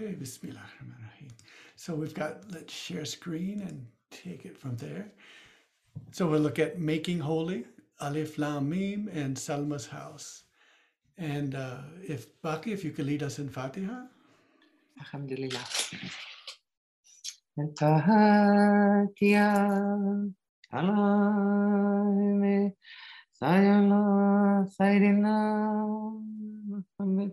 Okay, Bismillahirrahmanirrahim. So we've got, let's share screen and take it from there. So we'll look at making holy, Alif Lam Mim, and Salma's house. And uh, if Baki, if you could lead us in Fatiha. Alhamdulillah. Allahumma salli ala Sayyidina Muhammad.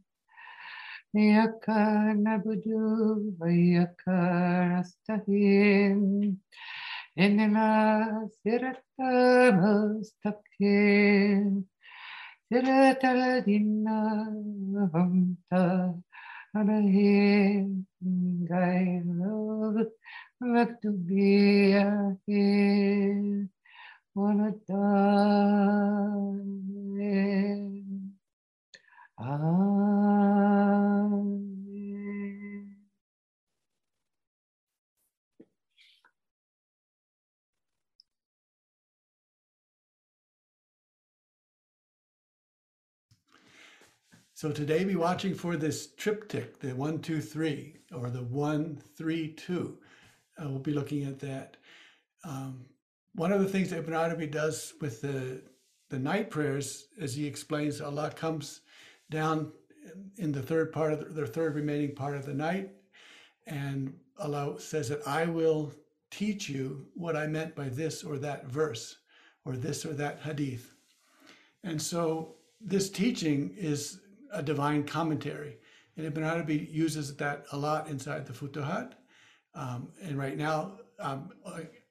إياك نعبد وإياك نستعين إننا صراط مستقيم صراط الذين أنعمت عليهم غير المغضوب عليهم ولا الضالين So today be watching for this triptych, the one, two, three, or the one, three, two. Uh, we'll be looking at that. Um, one of the things that Ibn Arabi does with the, the night prayers, as he explains, Allah comes down in the third part of the, third remaining part of the night, and Allah says that I will teach you what I meant by this or that verse, or this or that hadith. And so this teaching is a divine commentary. And Ibn Arabi uses that a lot inside the Futuhat. Um, and right now, um,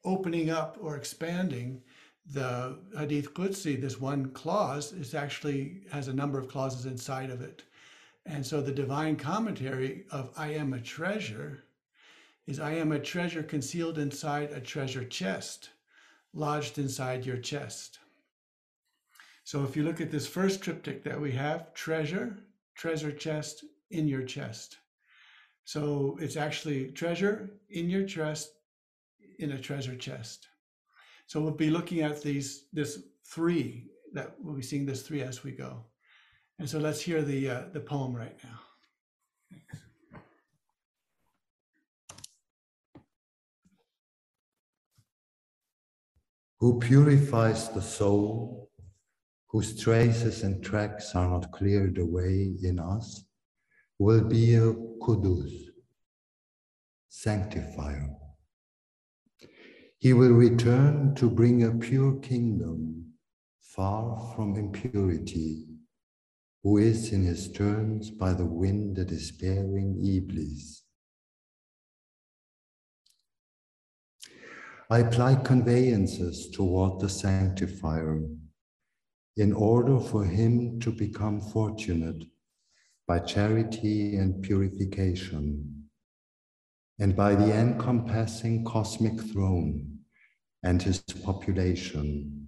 opening up or expanding the Hadith Qudsi, this one clause is actually has a number of clauses inside of it. And so the divine commentary of I am a treasure is I am a treasure concealed inside a treasure chest, lodged inside your chest. So if you look at this first triptych that we have, treasure, treasure chest, in your chest. So it's actually treasure in your chest, in a treasure chest. So we'll be looking at these, this three, that we'll be seeing this three as we go. And so let's hear the, uh, the poem right now. Thanks. Who purifies the soul whose traces and tracks are not cleared away in us, will be a kudus, sanctifier. He will return to bring a pure kingdom far from impurity, who is in his turns by the wind a despairing Iblis. I apply conveyances toward the sanctifier in order for him to become fortunate by charity and purification, and by the encompassing cosmic throne and his population,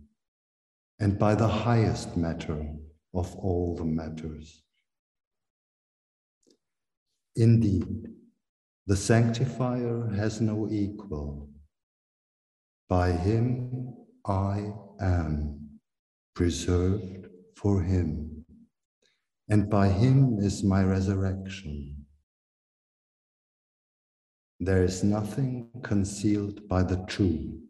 and by the highest matter of all the matters. Indeed, the sanctifier has no equal. By him I am preserved for him, and by him is my resurrection. There is nothing concealed by the true,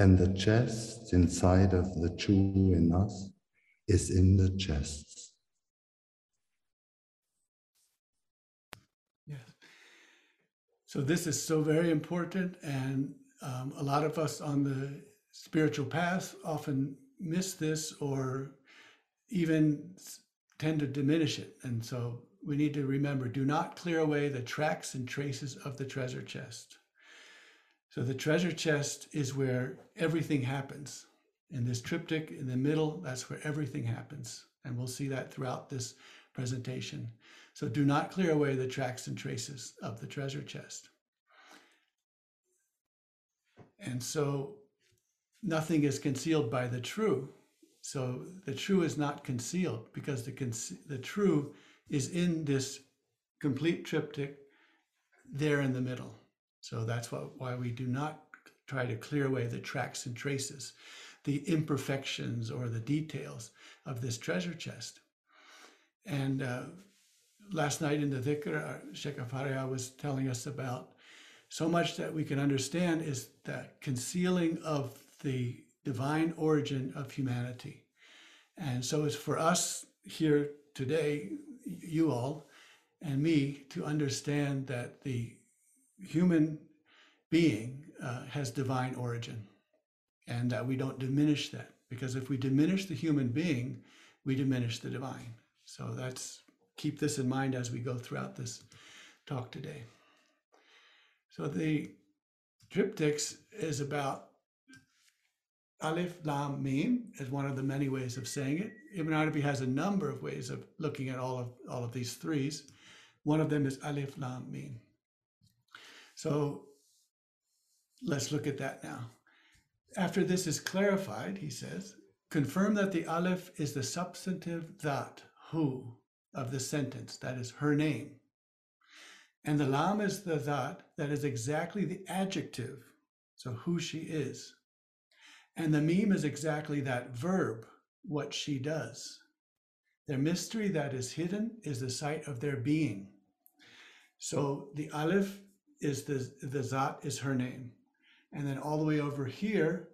and the chest inside of the true in us is in the chests. Yes. So this is so very important, and um, a lot of us on the spiritual path often miss this or even tend to diminish it. And so we need to remember do not clear away the tracks and traces of the treasure chest. So the treasure chest is where everything happens. In this triptych in the middle, that's where everything happens. And we'll see that throughout this presentation. So do not clear away the tracks and traces of the treasure chest. And so nothing is concealed by the true. So the true is not concealed because the, conce- the true is in this complete triptych there in the middle. So that's what, why we do not try to clear away the tracks and traces, the imperfections or the details of this treasure chest. And uh, last night in the dhikr, uh, Sheikh Afaria was telling us about so much that we can understand is that concealing of the divine origin of humanity. And so it's for us here today, you all and me, to understand that the human being uh, has divine origin and that we don't diminish that. Because if we diminish the human being, we diminish the divine. So that's keep this in mind as we go throughout this talk today. So the triptychs is about Alif Lam Mim is one of the many ways of saying it. Ibn Arabi has a number of ways of looking at all of all of these threes. One of them is Alif Lam Mim. So let's look at that now. After this is clarified, he says, confirm that the Aleph is the substantive that, who, of the sentence, that is her name. And the Lam is the that, that is exactly the adjective, so who she is. And the Mim is exactly that verb, what she does. Their mystery that is hidden is the sight of their being. So the Aleph is the, the Zat is her name. And then all the way over here,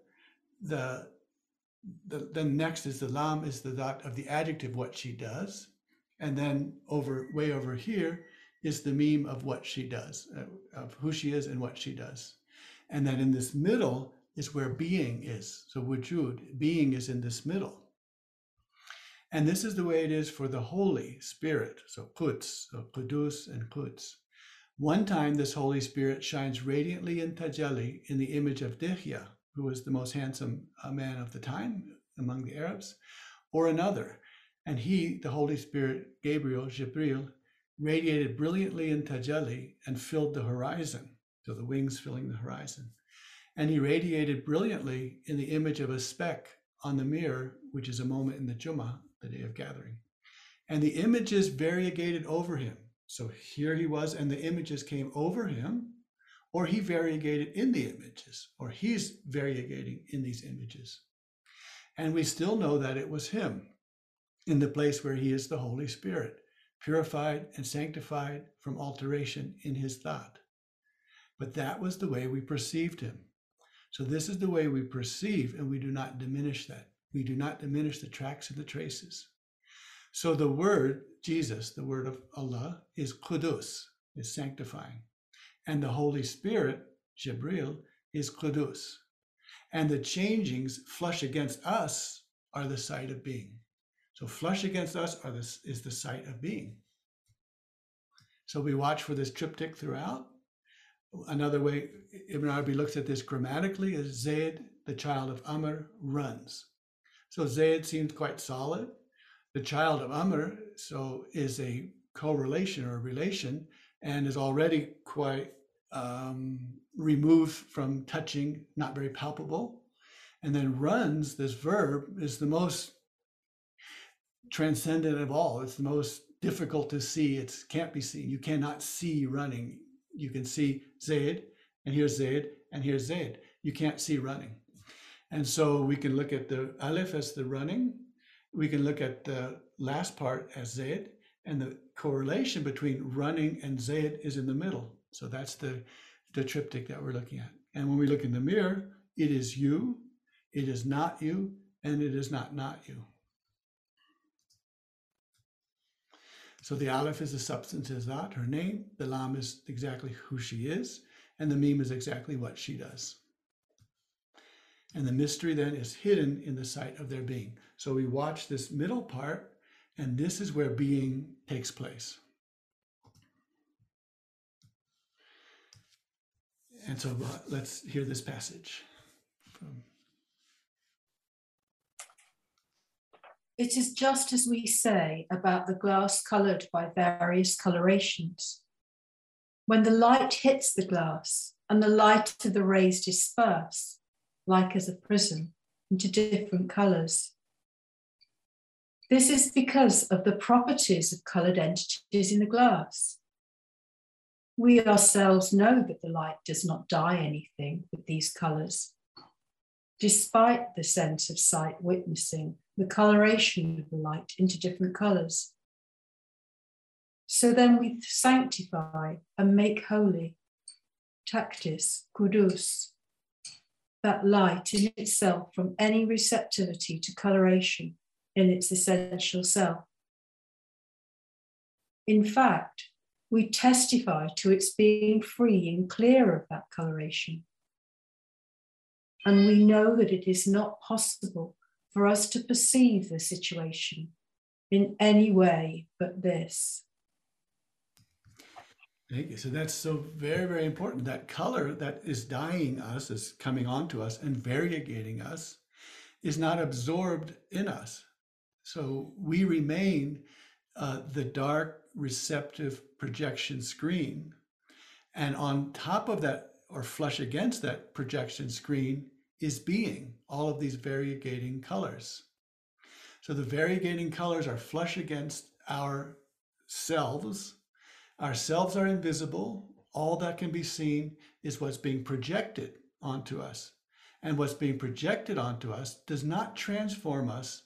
the, the then next is the Lam is the Zat of the adjective, what she does. And then over way over here is the Mim of what she does, uh, of who she is and what she does. And then in this middle is where being is. So wujud, being is in this middle. And this is the way it is for the Holy Spirit. So Quds, so Qudus and Quds. One time, this Holy Spirit shines radiantly in Tajalli in the image of Dihya, who was the most handsome uh, man of the time among the Arabs, or another. And he, the Holy Spirit, Gabriel, Jibril, radiated brilliantly in Tajalli and filled the horizon. So the wings filling the horizon. And he radiated brilliantly in the image of a speck on the mirror, which is a moment in the Jummah, the day of gathering. And the images variegated over him. So here he was, and the images came over him, or he variegated in the images, or he's variegating in these images. And we still know that it was him in the place where he is the Holy Spirit, purified and sanctified from alteration in his thought. But that was the way we perceived him. So this is the way we perceive, and we do not diminish that. We do not diminish the tracks and the traces. So the word, Jesus, the word of Allah, is kudus, is sanctifying. And the Holy Spirit, Jibril, is kudus. And the changings flush against us are the sight of being. So flush against us are this is the sight of being. So we watch for this triptych throughout. Another way Ibn Arabi looks at this grammatically is Zayd, the child of Amr, runs. So Zayd seems quite solid. The child of Amr, so is a correlation or a relation and is already quite um, removed from touching, not very palpable. And then runs, this verb, is the most transcendent of all. It's the most difficult to see. It can't be seen. You cannot see running. You can see Zayd, and here's Zayd, and here's Zayd. You can't see running. And so we can look at the Aleph as the running. We can look at the last part as Zayd, and the correlation between running and Zayd is in the middle. So that's the, the triptych that we're looking at. And when we look in the mirror, it is you, it is not you, and it is not not you. So the Aleph is the substance is that, her name. The Lam is exactly who she is. And the Mim is exactly what she does. And the mystery then is hidden in the sight of their being. So we watch this middle part, and this is where being takes place. And so uh, let's hear this passage from It is just as we say about the glass coloured by various colorations. When the light hits the glass, and the light of the rays disperse, like as a prism, into different colours. This is because of the properties of coloured entities in the glass. We ourselves know that the light does not dye anything with these colours, despite the sense of sight witnessing the coloration of the light into different colours. So then we sanctify and make holy, taqdis, kudus, that light in itself from any receptivity to coloration in its essential self. In fact, we testify to its being free and clear of that coloration. And we know that it is not possible for us to perceive the situation in any way but this. Thank you. So that's so very, very important. That color that is dyeing us, is coming onto us and variegating us, is not absorbed in us. So we remain uh, the dark, receptive projection screen. And on top of that, or flush against that projection screen, is being, all of these variegating colors. So the variegating colors are flush against our selves Ourselves are invisible. All that can be seen is what's being projected onto us. And what's being projected onto us does not transform us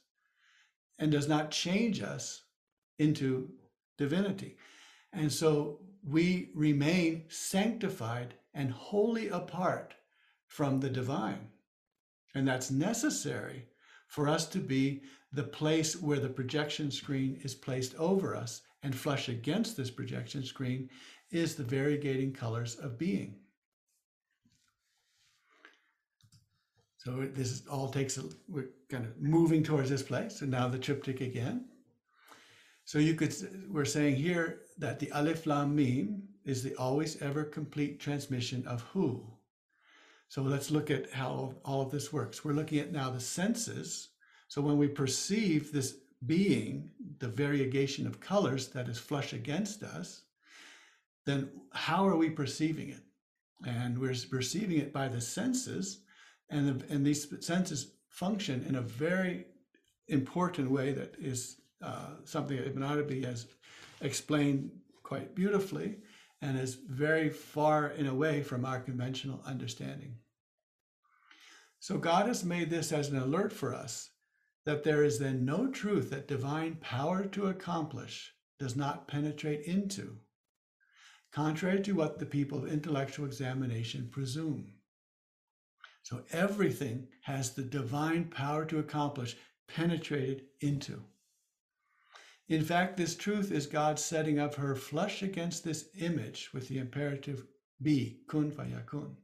and does not change us into divinity. And so we remain sanctified and wholly apart from the divine. And that's necessary for us to be the place where the projection screen is placed over us and flush against this projection screen is the variegating colors of being. So this all takes, a, we're kind of moving towards this place. And now the triptych again. So you could, we're saying here that the Aleph Lam Mim is the always ever complete transmission of who. So let's look at how all of this works. We're looking at now the senses. So when we perceive this being the variegation of colors that is flush against us, then how are we perceiving it? And we're perceiving it by the senses, and, the, and these senses function in a very important way that is uh, something that Ibn Arabi has explained quite beautifully and is very far in a way from our conventional understanding. So God has made this as an alert for us that there is then no truth that divine power to accomplish does not penetrate into, contrary to what the people of intellectual examination presume. So everything has the divine power to accomplish penetrated into. In fact, this truth is God setting up her flush against this image with the imperative be, kun fayakun.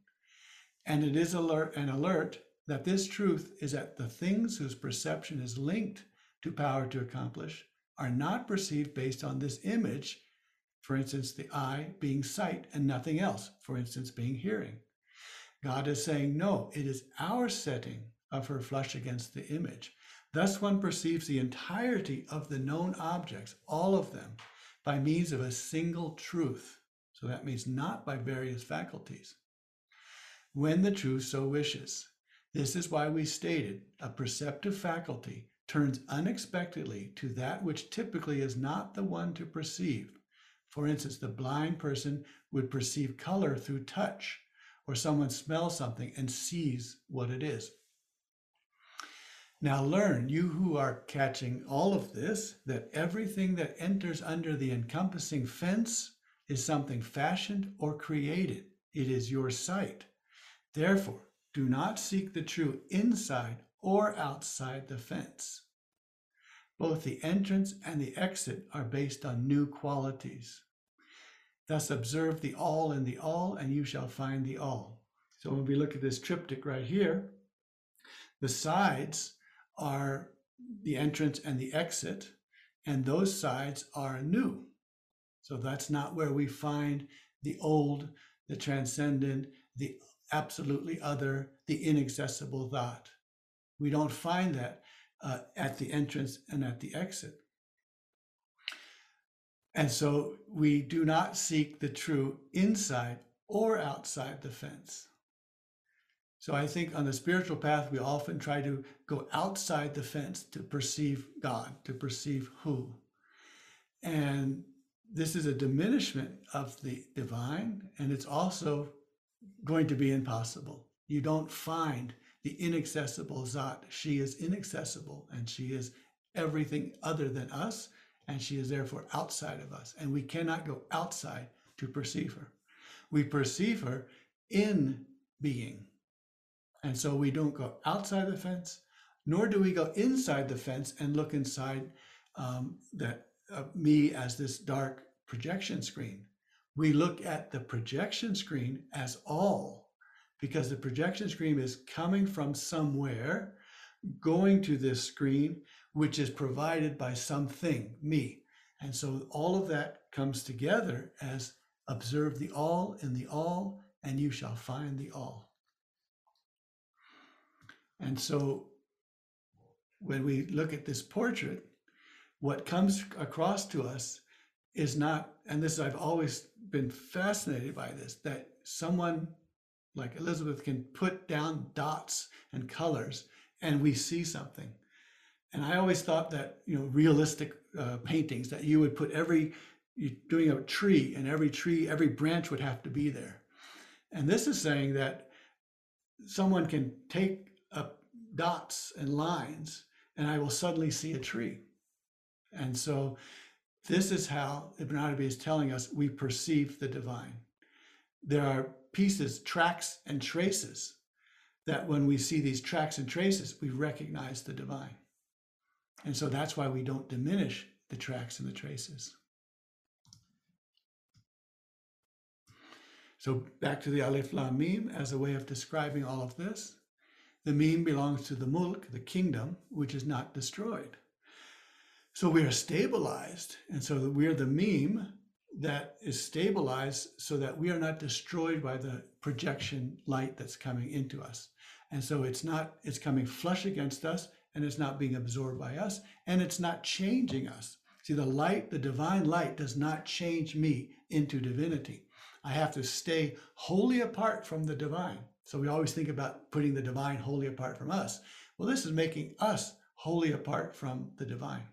And it is alert, an alert that this truth is that the things whose perception is linked to power to accomplish are not perceived based on this image, for instance, the eye being sight and nothing else, for instance, being hearing. God is saying, no, it is our setting of her flush against the image. Thus, one perceives the entirety of the known objects, all of them, by means of a single truth. So that means not by various faculties. When the truth so wishes, this is why we stated a perceptive faculty turns unexpectedly to that which typically is not the one to perceive. For instance, the blind person would perceive color through touch, or someone smells something and sees what it is. Now learn, you who are catching all of this, that everything that enters under the encompassing fence is something fashioned or created. It is your sight. Therefore, do not seek the true inside or outside the fence. Both the entrance and the exit are based on new qualities. Thus observe the all in the all, and you shall find the all. So when we look at this triptych right here, the sides are the entrance and the exit, and those sides are new. So that's not where we find the old, the transcendent, the absolutely other, the inaccessible that. We don't find that uh, at the entrance and at the exit. And so we do not seek the true inside or outside the fence. So I think on the spiritual path, we often try to go outside the fence to perceive God, to perceive who. And this is a diminishment of the divine, and it's also going to be impossible. You don't find the inaccessible Zat. She is inaccessible, and she is everything other than us, and she is therefore outside of us. And we cannot go outside to perceive her. We perceive her in being. And so we don't go outside the fence, nor do we go inside the fence and look inside um, that uh, me as this dark projection screen. We look at the projection screen as all, because the projection screen is coming from somewhere, going to this screen, which is provided by something, me. And so all of that comes together as observe the all in the all, and you shall find the all. And so when we look at this portrait, what comes across to us is not, and this I've always been fascinated by this, that someone like Elizabeth can put down dots and colors and we see something. And I always thought that, you know, realistic uh, paintings that you would put every, you're doing a tree and every tree, every branch would have to be there. And this is saying that someone can take up dots and lines and I will suddenly see a tree. And so this is how Ibn Arabi is telling us we perceive the divine. There are pieces, tracks, and traces that when we see these tracks and traces, we recognize the divine. And so that's why we don't diminish the tracks and the traces. So back to the Alif Lam Mim as a way of describing all of this. The Mim belongs to the Mulk, the kingdom, which is not destroyed. So we are stabilized. And so we are the Mim that is stabilized so that we are not destroyed by the projection light that's coming into us. And so it's not, it's coming flush against us and it's not being absorbed by us and it's not changing us. See, the light, the divine light does not change me into divinity. I have to stay wholly apart from the divine. So we always think about putting the divine wholly apart from us. Well, this is making us wholly apart from the divine.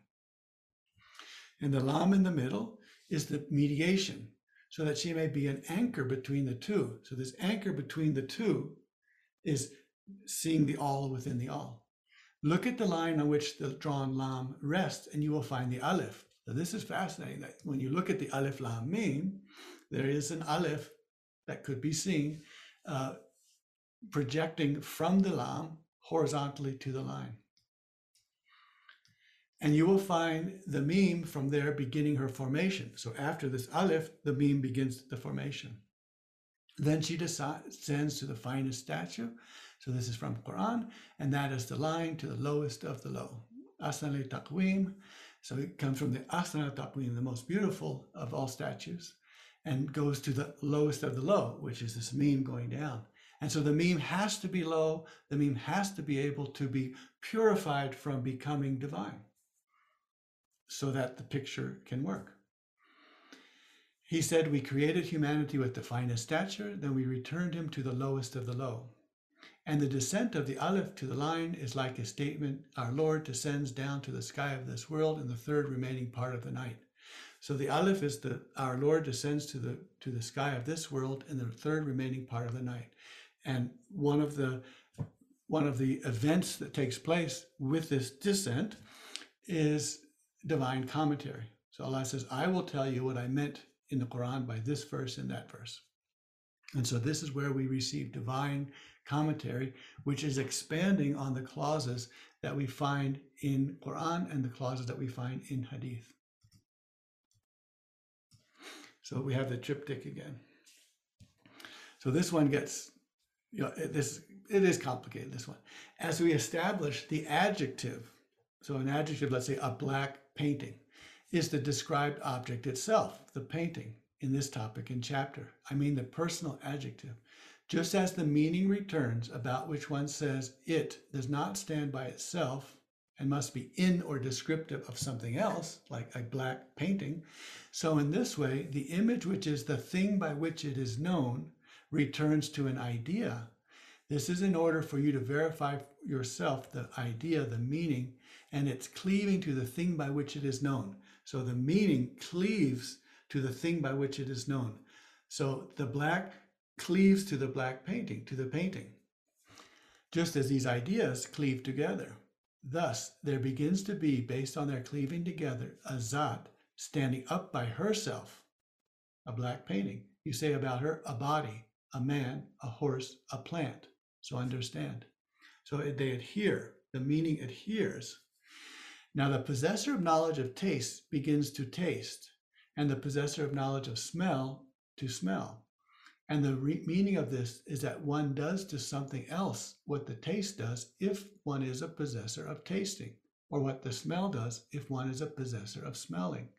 And the lam in the middle is the mediation, so that she may be an anchor between the two. So this anchor between the two is seeing the all within the all. Look at the line on which the drawn lam rests, and you will find the aleph. So this is fascinating. That when you look at the aleph lam mim, there is an aleph that could be seen uh, projecting from the lam horizontally to the line. And you will find the Mim from there beginning her formation. So after this aleph, the Mim begins the formation. Then she descends to the finest statue. So this is from Quran, and that is the line to the lowest of the low. Asnali Taqweem. So it comes from the Ahsan Taqweem, the most beautiful of all statues, and goes to the lowest of the low, which is this Mim going down. And so the Mim has to be low, the Mim has to be able to be purified from becoming divine so that the picture can work. He said, We created humanity with the finest stature, then we returned him to the lowest of the low. And the descent of the Aleph to the line is like a statement Our Lord descends down to the sky of this world in the third remaining part of the night. So the Aleph is the Our Lord descends to the to the sky of this world in the third remaining part of the night. And one of the one of the events that takes place with this descent is divine commentary. So Allah says, I will tell you what I meant in the Quran by this verse and that verse. And so this is where we receive divine commentary, which is expanding on the clauses that we find in Quran and the clauses that we find in Hadith. So we have the triptych again. So this one gets, you know, this it is complicated. This one, as we establish the adjective. So an adjective, let's say a black painting, is the described object itself, the painting, in this topic and chapter. I mean the personal adjective. Just as the meaning returns about which one says it does not stand by itself and must be in or descriptive of something else, like a black painting, so in this way, the image which is the thing by which it is known returns to an idea, this is in order for you to verify yourself the idea, the meaning, and it's cleaving to the thing by which it is known. So the meaning cleaves to the thing by which it is known. So the black cleaves to the black painting, to the painting, just as these ideas cleave together. Thus, there begins to be, based on their cleaving together, a Zat standing up by herself, a black painting. You say about her, a body, a man, a horse, a plant. So understand. So they adhere, the meaning adheres. Now, the possessor of knowledge of taste begins to taste, and the possessor of knowledge of smell to smell. And the re- meaning of this is that one does to something else what the taste does if one is a possessor of tasting, or what the smell does if one is a possessor of smelling.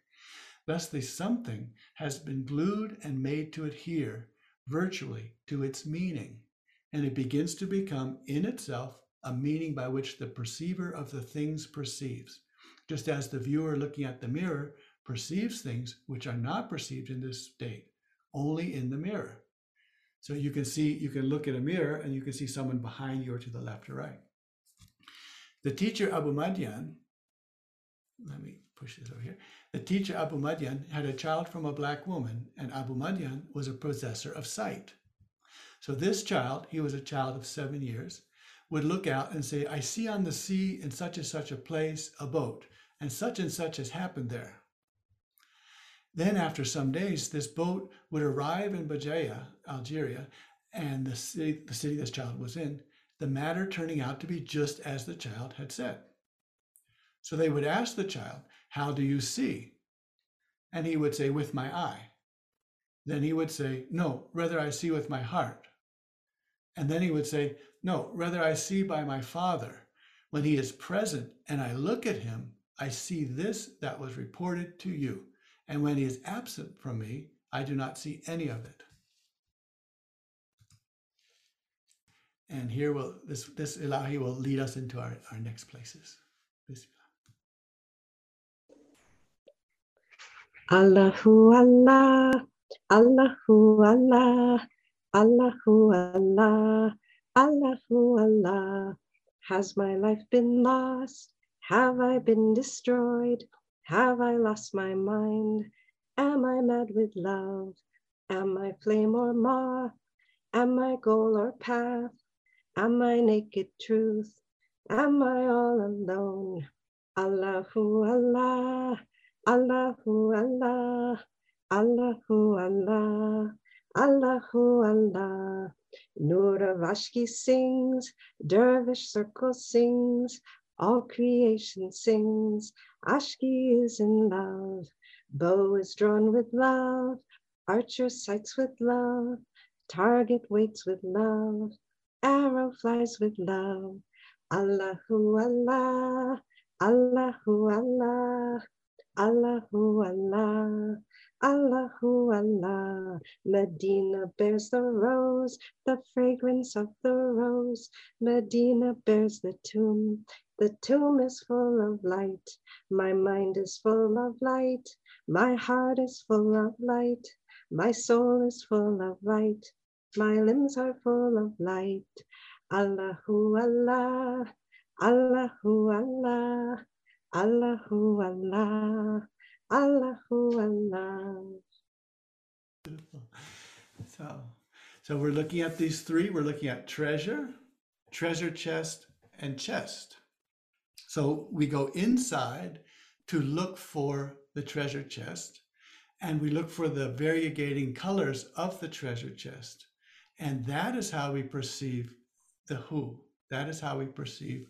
Thus, the something has been glued and made to adhere virtually to its meaning, and it begins to become in itself a meaning by which the perceiver of the things perceives, just as the viewer looking at the mirror perceives things which are not perceived in this state, only in the mirror. So you can see, you can look at a mirror and you can see someone behind you or to the left or right. The teacher Abu Madian, let me push this over here. The teacher Abu Madian had a child from a black woman, and Abu Madian was a possessor of sight. So this child, he was a child of seven years, would look out and say, I see on the sea in such and such a place a boat, and such and such has happened there. Then, after some days, this boat would arrive in Bajaya, Algeria, and the city, the city this child was in, the matter turning out to be just as the child had said. So they would ask the child, How do you see? And he would say, With my eye. Then he would say, No, rather I see with my heart. And then he would say, No, rather I see by my Father. When he is present and I look at him, I see this that was reported to you. And when he is absent from me, I do not see any of it. And here will this this Ilahi will lead us into our, our next places. Allahu Allah, Allahu Allah, Allahu Allah, Allahu Allah. Has my life been lost? Have I been destroyed? Have I lost my mind? Am I mad with love? Am I flame or moth? Am I goal or path? Am I naked truth? Am I all alone? Allahu Allah, Allahu Allah, Allahu Allah, Allahu Allah. Nur sings, Dervish circle sings, all creation sings. Ashki is in love, bow is drawn with love, archer sights with love, target waits with love, arrow flies with love. Allahu Allah, Allahu Allah, Allahu Allah, Allahu Allah. Medina bears the rose, the fragrance of the rose. Medina bears the tomb, the tomb is full of light. My mind is full of light. My heart is full of light. My soul is full of light. My limbs are full of light. Allahu Allah, Allahu Allah, Allahu Allah, Allahu Allah. Beautiful. So, so we're looking at these three. We're looking at treasure, treasure chest, and chest. So we go inside to look for the treasure chest, and we look for the variegating colors of the treasure chest. And that is how we perceive the who. That is how we perceive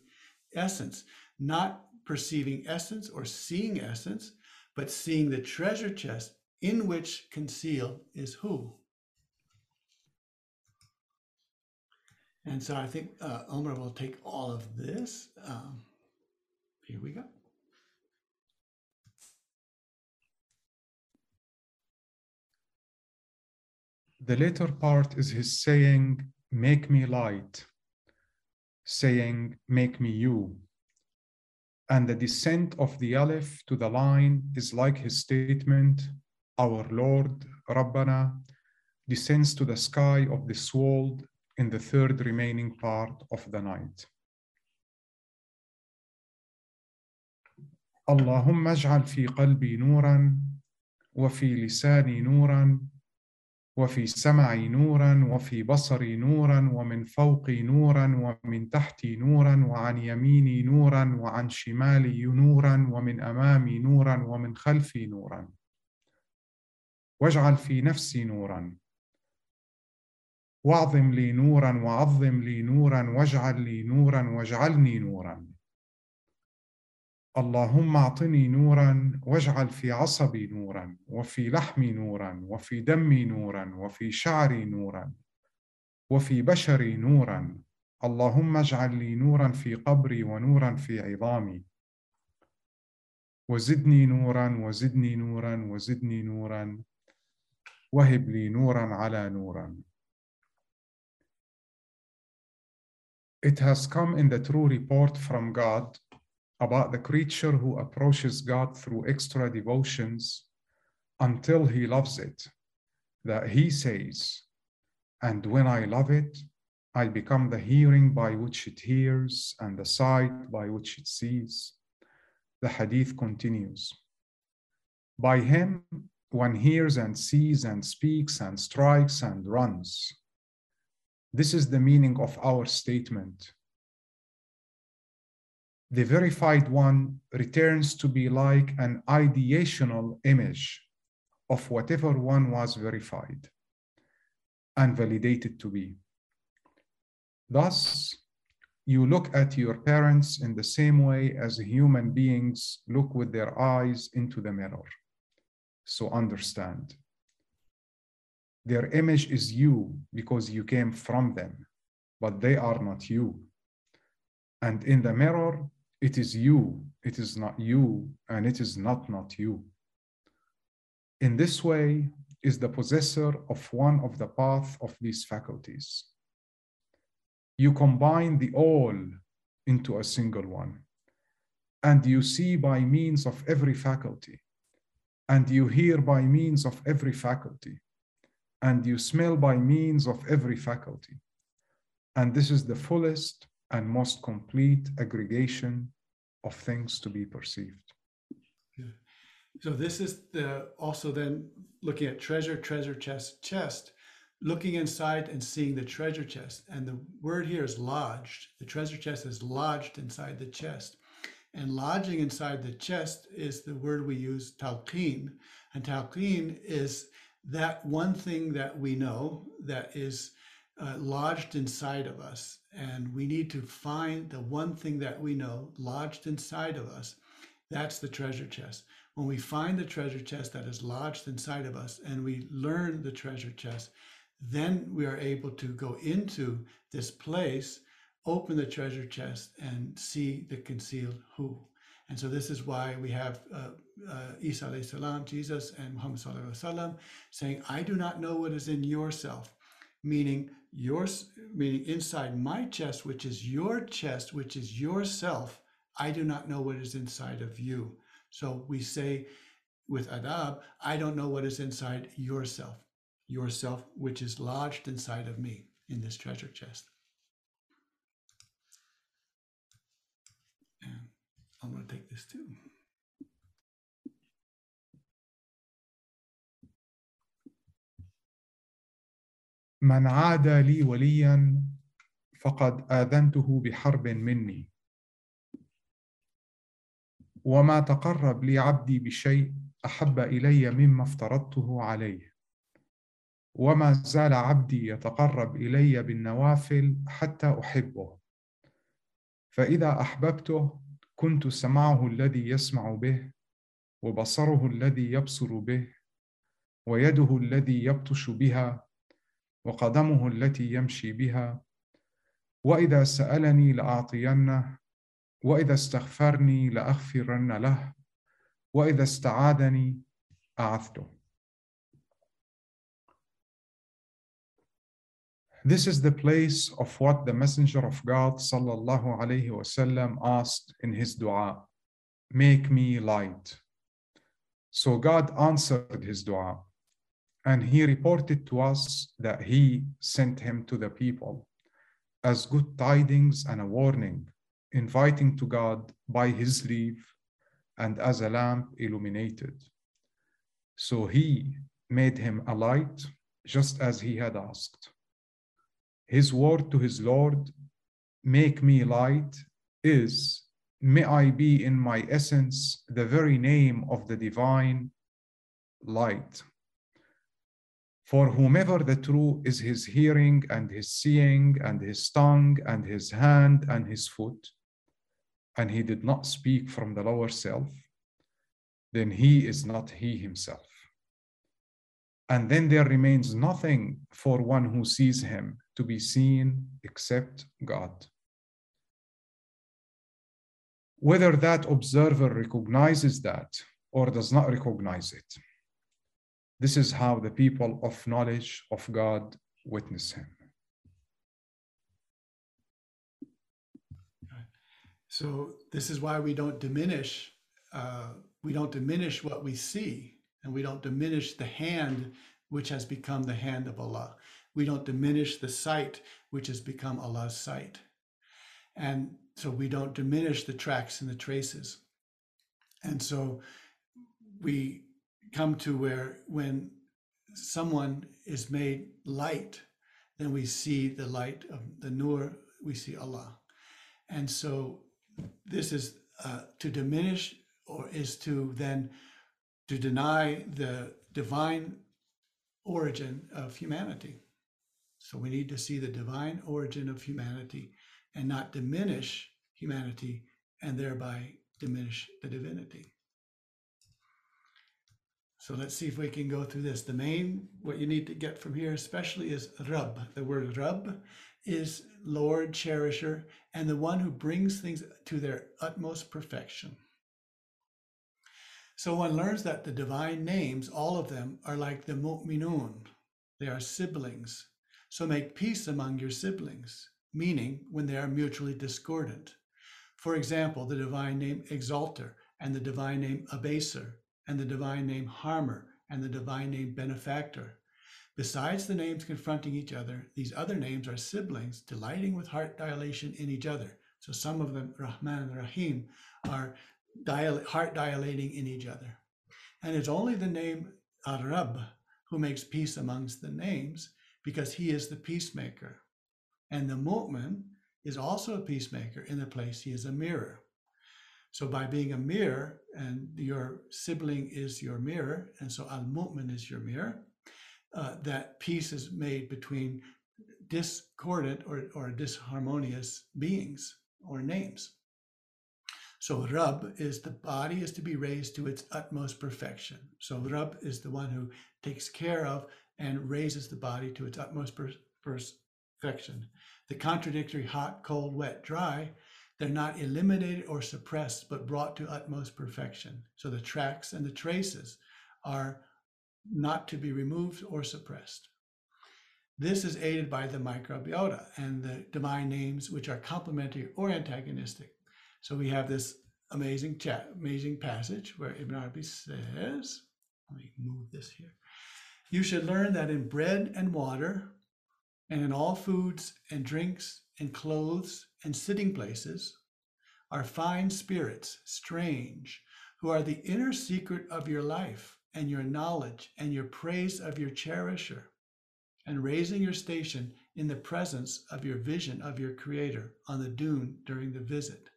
essence, not perceiving essence or seeing essence, but seeing the treasure chest in which concealed is who. And so I think uh, Omar will take all of this. Um, here we go. The later part is his saying, Make me light, saying, Make me you. And the descent of the Aleph to the line is like his statement, Our Lord, Rabbana, descends to the sky of this world in the third remaining part of the night. اللهم اجعل في قلبي نورا وفي لساني نورا وفي سمعي نورا وفي بصري نورا ومن فوقي نورا ومن تحتي نورا وعن يميني نورا وعن شمالي نورا ومن أمامي نورا ومن خلفي نورا. واجعل في نفسي نورا. واعظم لي نورا وعظم لي نورا واجعل لي نورا واجعلني نورا. اللهم اعطني نورا واجعل في عصبي نورا وفي لحمي نورا وفي دمي نورا وفي شعري نورا وفي بشري نورا. اللهم اجعل لي نورا في قبري ونورا في عظامي. وزدني نورا وزدني نورا وزدني نورا. وهب لي نورا على نورا. It has come in the true report from God. About the creature who approaches God through extra devotions until he loves it, that he says, And when I love it, I become the hearing by which it hears and the sight by which it sees. The hadith continues. By him, one hears and sees and speaks and strikes and runs. This is the meaning of our statement the verified one returns to be like an ideational image of whatever one was verified and validated to be. Thus, you look at your parents in the same way as human beings look with their eyes into the mirror. So understand. Their image is you because you came from them, but they are not you. And in the mirror, it is you, it is not you, and it is not not you. In this way is the possessor of one of the path of these faculties. You combine the all into a single one, and you see by means of every faculty, and you hear by means of every faculty, and you smell by means of every faculty. And this is the fullest and most complete aggregation of things to be perceived. So this is the also then looking at treasure, treasure chest, chest, looking inside and seeing the treasure chest. And the word here is lodged. The treasure chest is lodged inside the chest. And lodging inside the chest is the word we use, talqeen. And talqeen is that one thing that we know that is uh, lodged inside of us. And we need to find the one thing that we know lodged inside of us. That's the treasure chest. When we find the treasure chest that is lodged inside of us and we learn the treasure chest, then we are able to go into this place, open the treasure chest, and see the concealed who. And so this is why we have uh, uh, Isa salam, Jesus, and Muhammad sallallahu alaihi wasallam saying, "I do not know what is in yourself," meaning yours, meaning inside my chest, which is your chest, which is yourself. I do not know what is inside of you. So we say with adab, I don't know what is inside yourself, yourself, which is lodged inside of me in this treasure chest. And I'm going to take this too. من عاد لي وليا فقد آذنته بحرب مني. وما تقرب لي عبدي بشيء أحب إلي مما افترضته عليه. وما زال عبدي يتقرب إلي بالنوافل حتى أحبه. فإذا أحببته كنت سمعه الذي يسمع به وبصره الذي يبصر به ويده الذي يبطش بها وقدمه التي يمشي بها واذا سالني لاعطينه واذا استغفرني لاغفرن له واذا استعاذني اعذته This is the place of what the Messenger of God sallallahu alaihi wasallam asked in his dua, "Make me light." So God answered his dua, and he reported to us that he sent him to the people as good tidings and a warning, inviting to God by his leave and as a lamp illuminated. So he made him a light just as he had asked. His word to his Lord, Make me light, is, May I be in my essence the very name of the divine light. For whomever the true is his hearing and his seeing and his tongue and his hand and his foot, and he did not speak from the lower self, then he is not he himself. And then there remains nothing for one who sees him to be seen except God. Whether that observer recognizes that or does not recognize it, this is how the people of knowledge of God witness him. So this is why we don't diminish uh, we don't diminish what we see, and we don't diminish the hand which has become the hand of Allah. We don't diminish the sight which has become Allah's sight, and so we don't diminish the tracks and the traces. And so we come to where when someone is made light, then we see the light of the Nur, we see Allah. And so this is uh, to diminish or is to then to deny the divine origin of humanity. So we need to see the divine origin of humanity and not diminish humanity and thereby diminish the divinity. So let's see if we can go through this. The main, what you need to get from here especially is Rab. The word Rab is Lord, cherisher, and the one who brings things to their utmost perfection. So one learns that the divine names, all of them, are like the mu'minun. They are siblings. So make peace among your siblings, meaning when they are mutually discordant. For example, the divine name Exalter and the divine name Abaser and the divine name Harmer and the divine name Benefactor. Besides the names confronting each other, these other names are siblings delighting with heart dilation in each other. So some of them, Rahman and Rahim, are dil- heart dilating in each other. And it's only the name Arab who makes peace amongst the names because he is the peacemaker. And the mu'min is also a peacemaker in the place he is a mirror. So by being a mirror, and your sibling is your mirror, and so al mu'min is your mirror, uh, that peace is made between discordant or, or disharmonious beings or names. So Rab is the body is to be raised to its utmost perfection. So Rab is the one who takes care of and raises the body to its utmost per- perfection. The contradictory hot, cold, wet, dry, they're not eliminated or suppressed, but brought to utmost perfection. So the tracks and the traces are not to be removed or suppressed. This is aided by the microbiota and the divine names, which are complementary or antagonistic. So we have this amazing chat, amazing passage where Ibn Arabi says, let me move this here. You should learn that in bread and water, and in all foods and drinks and clothes and sitting places, are fine spirits, strange, who are the inner secret of your life and your knowledge and your praise of your cherisher, and raising your station in the presence of your vision of your creator on the dune during the visit.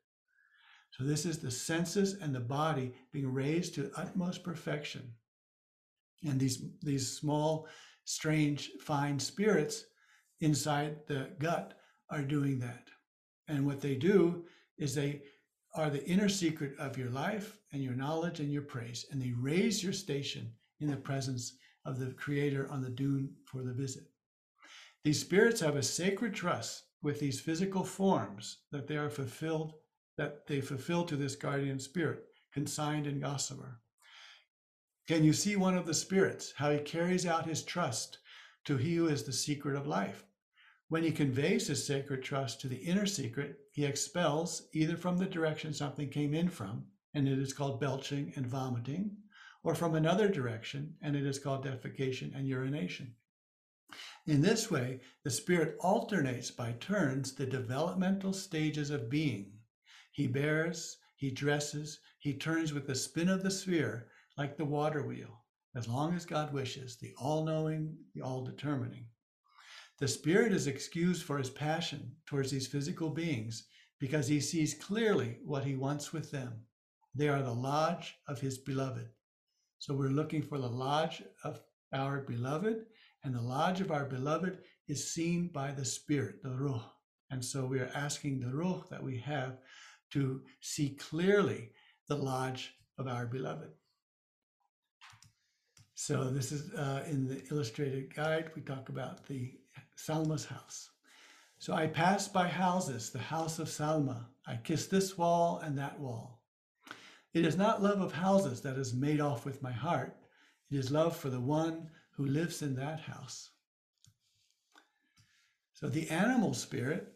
So this is the senses and the body being raised to utmost perfection. And these, these small, strange, fine spirits inside the gut are doing that. And what they do is they are the inner secret of your life and your knowledge and your praise. And they raise your station in the presence of the Creator on the dune for the visit. These spirits have a sacred trust with these physical forms that they are fulfilled that they fulfill to this guardian spirit, consigned in Gossamer. Can you see one of the spirits, how he carries out his trust to he who is the secret of life? When he conveys his sacred trust to the inner secret, he expels either from the direction something came in from, and it is called belching and vomiting, or from another direction, and it is called defecation and urination. In this way, the spirit alternates by turns the developmental stages of being. He bears, he dresses, he turns with the spin of the sphere like the water wheel, as long as God wishes, the all knowing, the all determining. The spirit is excused for his passion towards these physical beings because he sees clearly what he wants with them. They are the lodge of his beloved. So we're looking for the lodge of our beloved, and the lodge of our beloved is seen by the spirit, the ruh. And so we are asking the ruh that we have to see clearly the lodge of our beloved. So this is uh, in the illustrated guide. We talk about the Salma's house. So I passed by houses, the house of Salma. I kissed this wall and that wall. It is not love of houses that has made off with my heart. It is love for the one who lives in that house. So the animal spirit,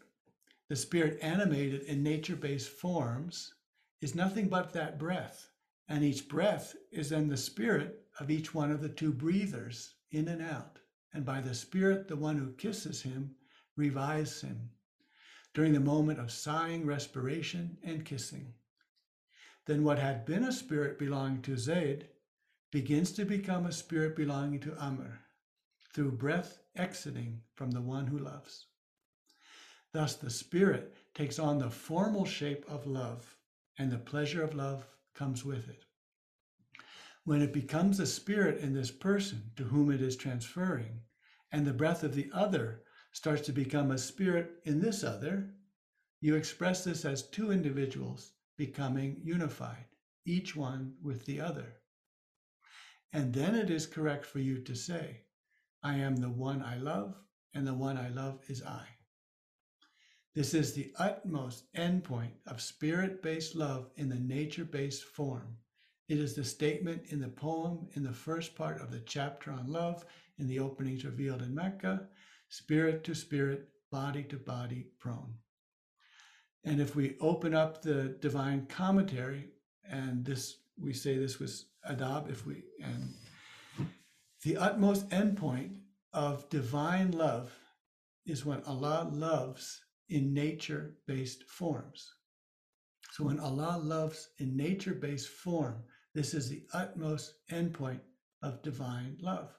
the spirit animated in nature based forms, is nothing but that breath. And each breath is then the spirit of each one of the two breathers in and out. And by the spirit, the one who kisses him revives him during the moment of sighing, respiration, and kissing. Then what had been a spirit belonging to Zaid begins to become a spirit belonging to Amr through breath exiting from the one who loves. Thus, the spirit takes on the formal shape of love, and the pleasure of love comes with it. When it becomes a spirit in this person to whom it is transferring, and the breath of the other starts to become a spirit in this other, you express this as two individuals becoming unified, each one with the other. And then it is correct for you to say, I am the one I love, and the one I love is I. This is the utmost endpoint of spirit based love in the nature based form. It is the statement in the poem in the first part of the chapter on love in the openings revealed in Mecca spirit to spirit, body to body, prone. And if we open up the divine commentary, and this we say this was adab, if we and the utmost endpoint of divine love is when Allah loves in nature based forms. So when Allah loves in nature based form, this is the utmost endpoint of divine love.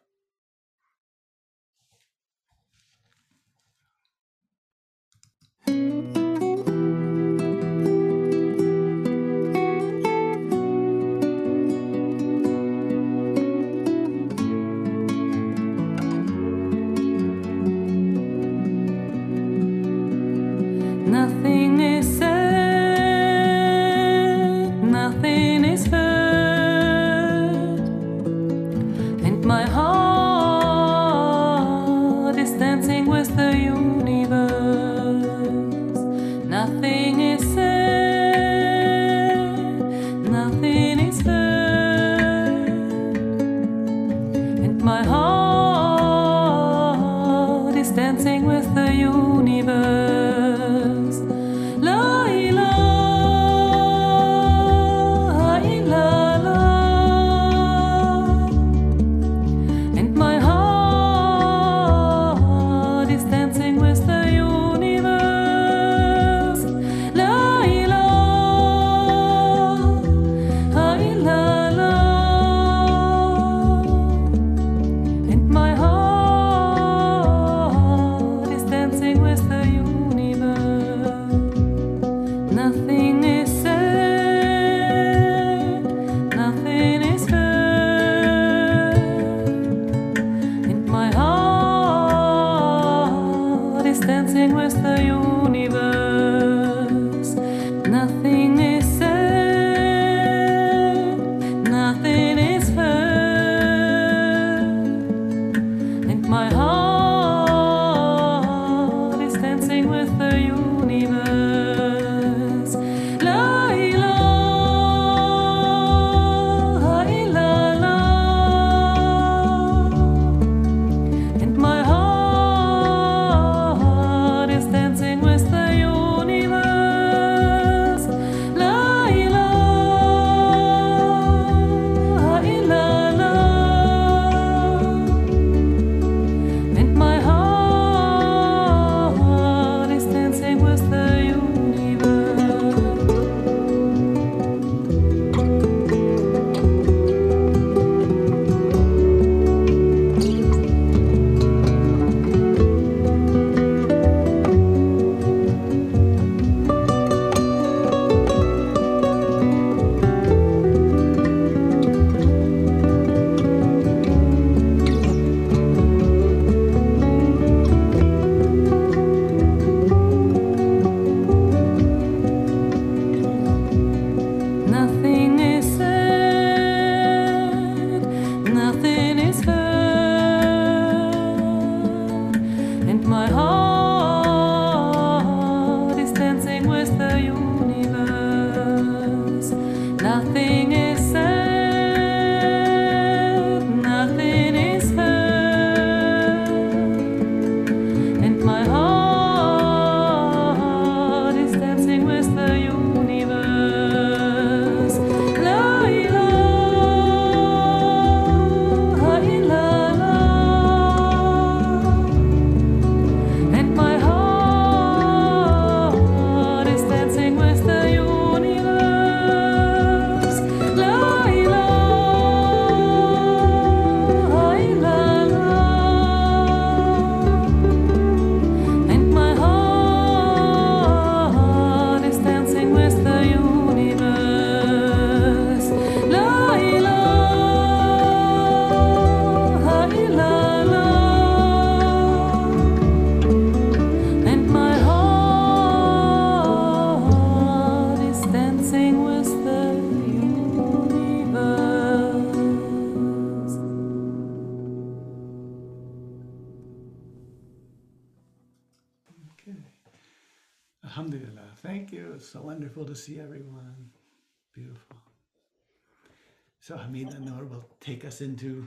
Into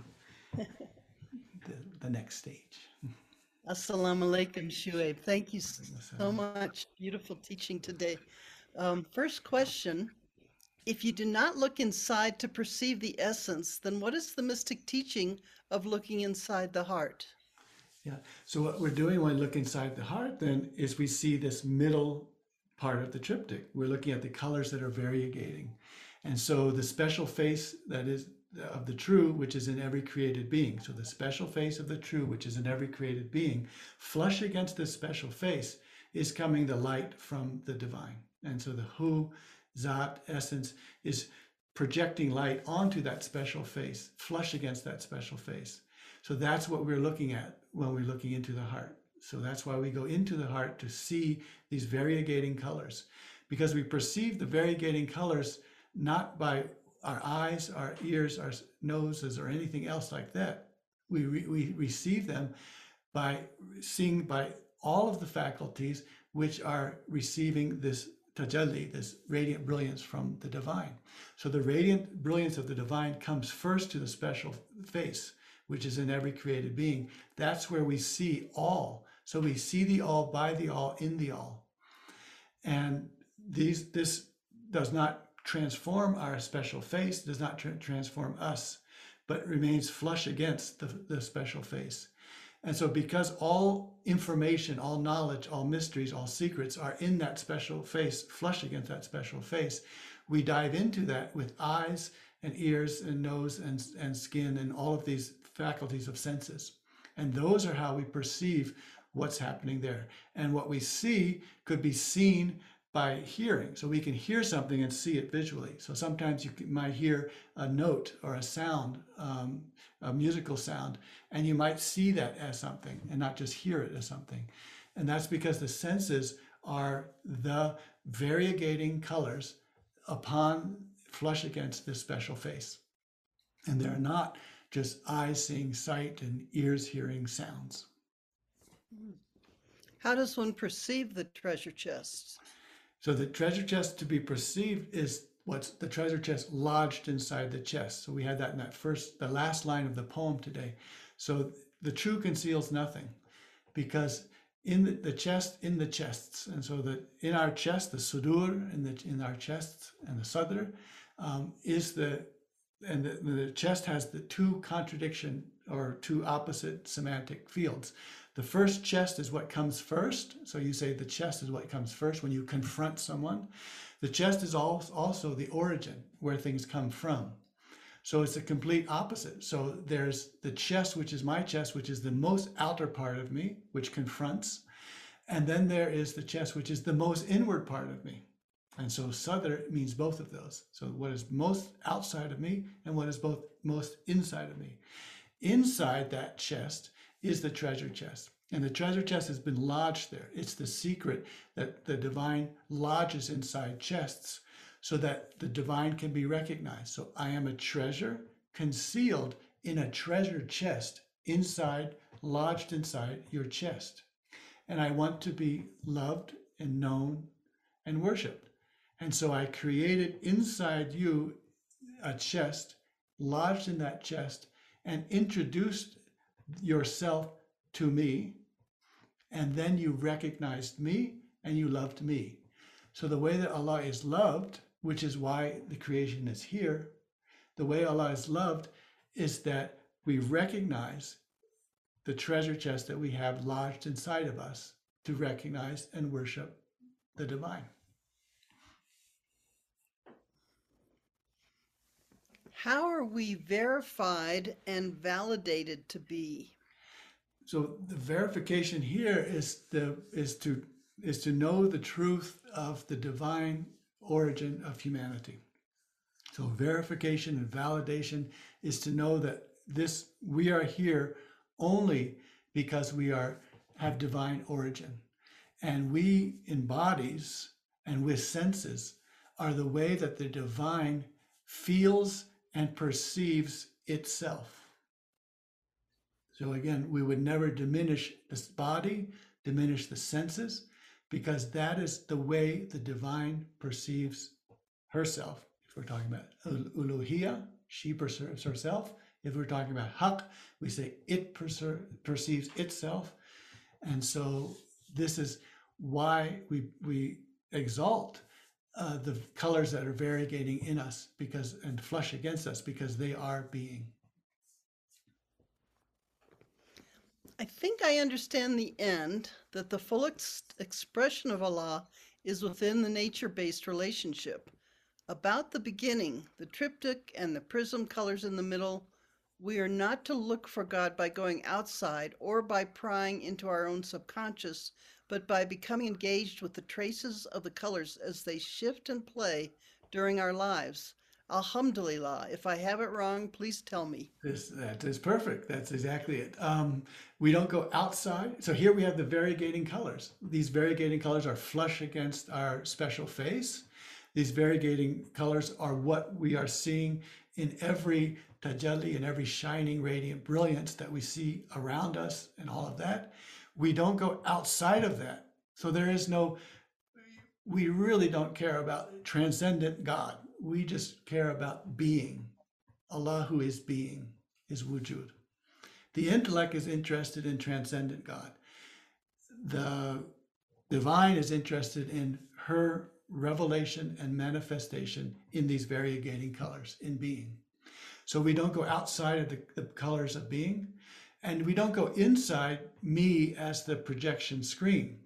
the, the next stage. Assalamu alaikum, Shuaib. Thank you so much. Beautiful teaching today. Um, first question If you do not look inside to perceive the essence, then what is the mystic teaching of looking inside the heart? Yeah. So what we're doing when we look inside the heart then is we see this middle part of the triptych. We're looking at the colors that are variegating. And so the special face that is of the true, which is in every created being. So the special face of the true, which is in every created being, flush against this special face is coming the light from the divine. And so the who, zat, essence is projecting light onto that special face, flush against that special face. So that's what we're looking at when we're looking into the heart. So that's why we go into the heart to see these variegating colors, because we perceive the variegating colors not by our eyes, our ears, our noses, or anything else like that. We, re- we receive them by seeing by all of the faculties which are receiving this tajalli, this radiant brilliance from the divine. So the radiant brilliance of the divine comes first to the special face, which is in every created being. That's where we see all. So we see the all by the all in the all. And these this does not transform our special face, does not tra- transform us, but remains flush against the, the special face. And so, because all information, all knowledge, all mysteries, all secrets are in that special face, flush against that special face, we dive into that with eyes and ears and nose and, and skin and all of these faculties of senses. And those are how we perceive what's happening there. And what we see could be seen by hearing. So we can hear something and see it visually. So sometimes you might hear a note or a sound, um, a musical sound, and you might see that as something and not just hear it as something. And that's because the senses are the variegating colors upon flush against this special face. And they're not just eyes seeing sight and ears hearing sounds. How does one perceive the treasure chests? So the treasure chest to be perceived is what's the treasure chest lodged inside the chest. So we had that in that first, the last line of the poem today. So the true conceals nothing because in the, the chest, in the chests. And so that in our chest, the sudur in the in our chests and the sadr um, is the and the, the chest has the two contradiction or two opposite semantic fields. The first chest is what comes first. So you say the chest is what comes first when you confront someone. The chest is also the origin where things come from. So it's a complete opposite. So there's the chest, which is my chest, which is the most outer part of me, which confronts. And then there is the chest, which is the most inward part of me. And so sudur means both of those. So what is most outside of me and what is both most inside of me. Inside that chest is the treasure chest. And the treasure chest has been lodged there. It's the secret that the divine lodges inside chests so that the divine can be recognized. So I am a treasure concealed in a treasure chest inside, lodged inside your chest. And I want to be loved and known and worshiped. And so I created inside you a chest, lodged in that chest, and introduced yourself to me. And then you recognized me and you loved me. So the way that Allah is loved, which is why the creation is here, the way Allah is loved is that we recognize the treasure chest that we have lodged inside of us to recognize and worship the divine. How are we verified and validated to be? So the verification here is the is to is to know the truth of the divine origin of humanity. So verification and validation is to know that this we are here only because we are have divine origin. And we in bodies and with senses are the way that the divine feels and perceives itself. So again, we would never diminish this body, diminish the senses, because that is the way the divine perceives herself. If we're talking about Ul- Uluhia, she perceives herself. If we're talking about Haqq, we say it perceives itself. And so this is why we, we exalt uh, the colors that are variegating in us because and flush against us because they are being. I think I understand the end that the full ex- expression of Allah is within the nature based relationship. About the beginning, the triptych and the prism colors in the middle, we are not to look for God by going outside or by prying into our own subconscious, but by becoming engaged with the traces of the colors as they shift and play during our lives. Alhamdulillah. If I have it wrong, please tell me. This that is perfect. That's exactly it. Um, we don't go outside. So here we have the variegating colors. These variegating colors are flush against our special face. These variegating colors are what we are seeing in every tajalli and every shining radiant brilliance that we see around us and all of that. We don't go outside of that. So there is no, we really don't care about transcendent God. We just care about being. Allah, who is being, is wujud. The intellect is interested in transcendent God. The divine is interested in her revelation and manifestation in these variegating colors in being. So we don't go outside of the, the colors of being, and we don't go inside me as the projection screen.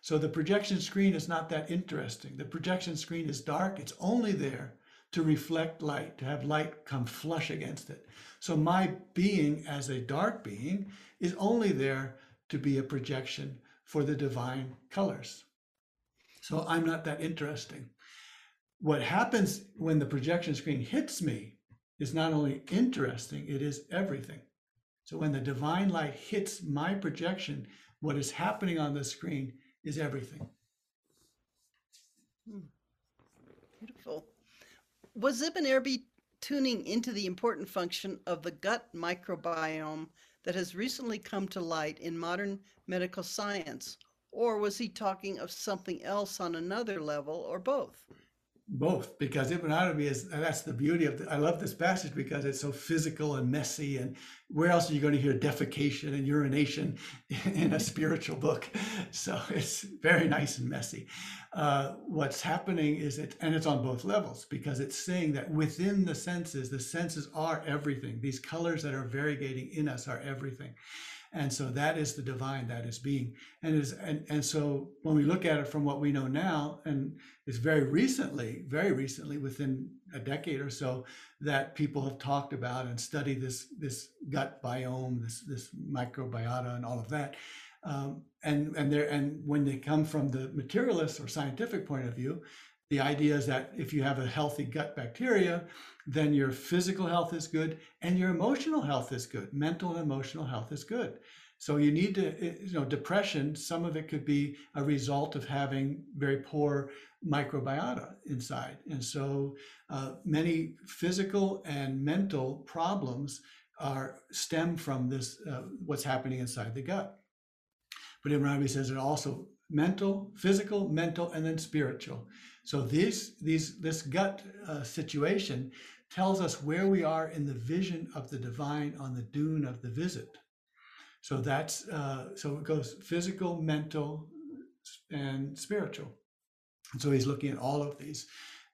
So the projection screen is not that interesting. The projection screen is dark, it's only there to reflect light, to have light come flush against it. So my being as a dark being is only there to be a projection for the divine colors. So I'm not that interesting. What happens when the projection screen hits me is not only interesting, it is everything. So when the divine light hits my projection, what is happening on the screen is everything. Hmm. Beautiful. Was Ibn Arabi tuning into the important function of the gut microbiome that has recently come to light in modern medical science? Or was he talking of something else on another level, or both? Both because Arabi is that's the beauty of the, I love this passage because it's so physical and messy and where else are you going to hear defecation and urination in a spiritual book? So it's very nice and messy. Uh, what's happening is it and it's on both levels because it's saying that within the senses the senses are everything. These colors that are variegating in us are everything and so that is the divine that is being. And is and, and so when we look at it from what we know now and it's very recently very recently within a decade or so that people have talked about and studied this this gut biome this this microbiota and all of that. Um, and and there and when they come from the materialist or scientific point of view the idea is that if you have a healthy gut bacteria, then your physical health is good and your emotional health is good. Mental and emotional health is good. So you need to, you know, depression, some of it could be a result of having very poor microbiota inside. And so uh, many physical and mental problems are stem from this, uh, what's happening inside the gut. But Arabi says it also mental, physical, mental, and then spiritual. So these, these, this gut uh, situation tells us where we are in the vision of the divine on the dune of the visit. So that's uh, so it goes physical, mental, and spiritual. And so he's looking at all of these,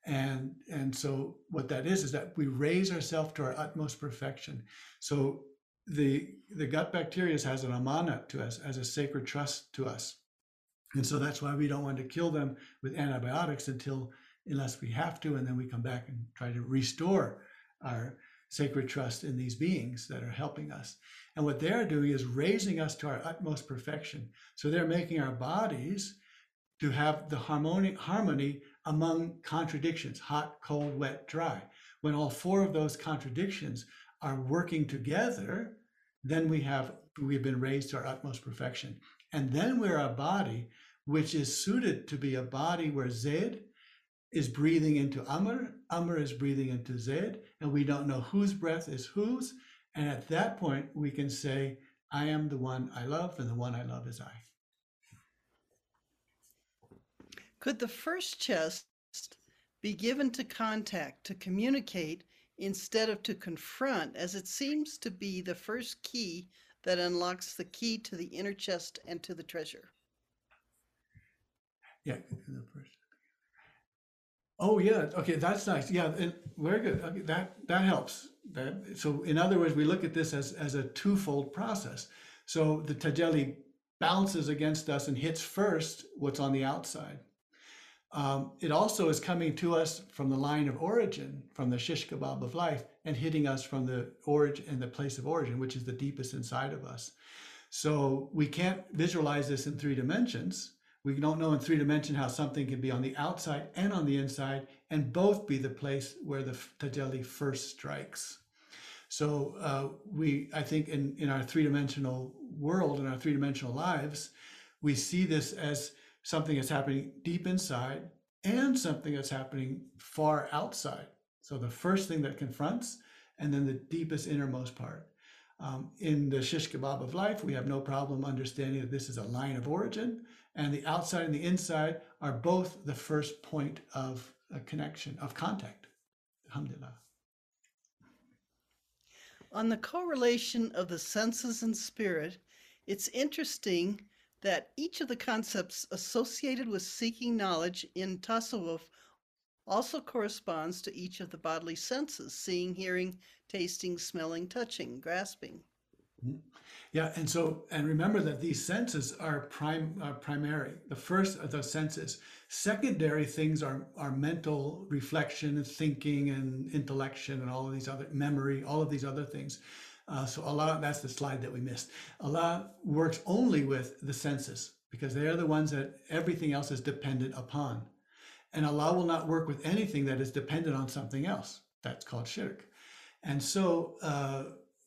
and and so what that is is that we raise ourselves to our utmost perfection. So the the gut bacteria has an amanat to us as a sacred trust to us and so that's why we don't want to kill them with antibiotics until, unless we have to, and then we come back and try to restore our sacred trust in these beings that are helping us. And what they're doing is raising us to our utmost perfection. So they're making our bodies to have the harmonic harmony among contradictions, hot, cold, wet, dry. When all four of those contradictions are working together, then we have we've been raised to our utmost perfection. And then we're a body which is suited to be a body where Zed is breathing into Amr, Amr is breathing into Zed, and we don't know whose breath is whose. And at that point, we can say, I am the one I love, and the one I love is I. Could the first chest be given to contact, to communicate, instead of to confront, as it seems to be the first key that unlocks the key to the inner chest and to the treasure? Yeah. Oh yeah. Okay, that's nice. Yeah, and very good. Okay, that that helps. That so in other words, we look at this as as a twofold process. So the tajalli bounces against us and hits first what's on the outside. Um, it also is coming to us from the line of origin, from the shish kebab of life, and hitting us from the origin and the place of origin, which is the deepest inside of us. So we can't visualize this in three dimensions. We don't know in three dimension how something can be on the outside and on the inside, and both be the place where the tajalli first strikes. So uh, we, I think, in in our three dimensional world, in our three dimensional lives, we see this as something that's happening deep inside and something that's happening far outside. So the first thing that confronts, and then the deepest innermost part. Um, in the shish kebab of life, we have no problem understanding that this is a line of origin, and the outside and the inside are both the first point of a connection, of contact. Alhamdulillah. On the correlation of the senses and spirit, it's interesting that each of the concepts associated with seeking knowledge in Tasawwuf also corresponds to each of the bodily senses seeing, hearing, tasting, smelling, touching, grasping. Yeah, and so and remember that these senses are prime primary. The first of those senses. Secondary things are are mental reflection and thinking and intellection and all of these other memory, all of these other things. Uh, so Allah, that's the slide that we missed. Allah works only with the senses because they are the ones that everything else is dependent upon. And Allah will not work with anything that is dependent on something else. That's called shirk. And so uh,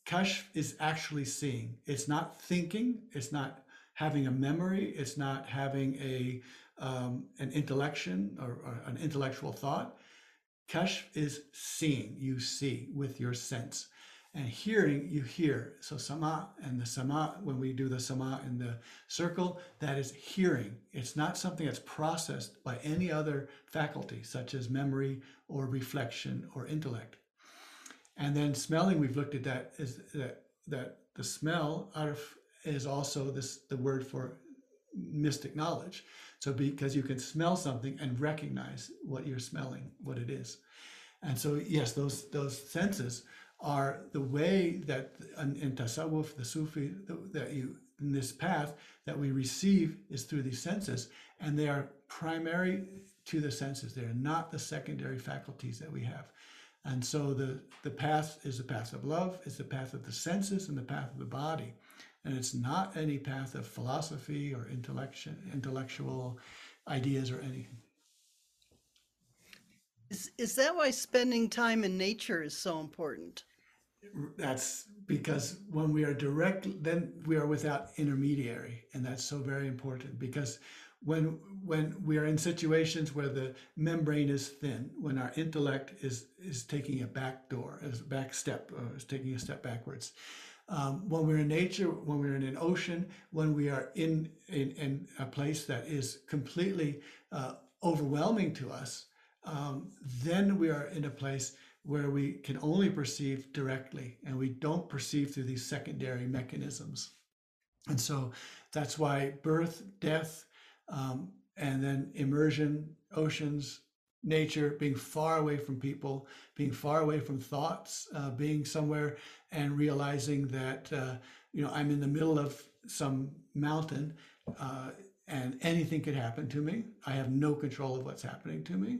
kashf is actually seeing. It's not thinking. It's not having a memory. It's not having a um, an intellection or, or an intellectual thought. Kashf is seeing. You see with your sense and hearing you hear so sama and the sama when we do the sama in the circle that is hearing it's not something that's processed by any other faculty such as memory or reflection or intellect and then smelling we've looked at that is that that the smell arf is also this the word for mystic knowledge so because you can smell something and recognize what you're smelling what it is and so yes those those senses are the way that in, tasawwuf, the Sufi, that you in this path that we receive is through these senses, and they are primary to the senses. They are not the secondary faculties that we have. And so the, the path is the path of love, it's the path of the senses and the path of the body. And it's not any path of philosophy or intellectual intellectual ideas or anything. Is, is that why spending time in nature is so important? That's because when we are direct, then we are without intermediary, and that's so very important. Because when when we are in situations where the membrane is thin, when our intellect is is taking a back door, a back step, or is taking a step backwards. Um, when we're in nature, when we're in an ocean, when we are in in, in a place that is completely uh, overwhelming to us, um, then we are in a place where we can only perceive directly and we don't perceive through these secondary mechanisms. And so that's why birth, death, um, and then immersion, oceans, nature, being far away from people, being far away from thoughts, uh, being somewhere and realizing that, uh, you know, I'm in the middle of some mountain uh, and anything could happen to me. I have no control of what's happening to me.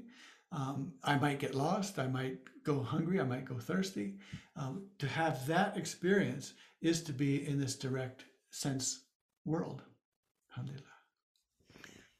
Um, I might get lost. I might go hungry. I might go thirsty. Um, to have that experience is to be in this direct sense world. Alhamdulillah.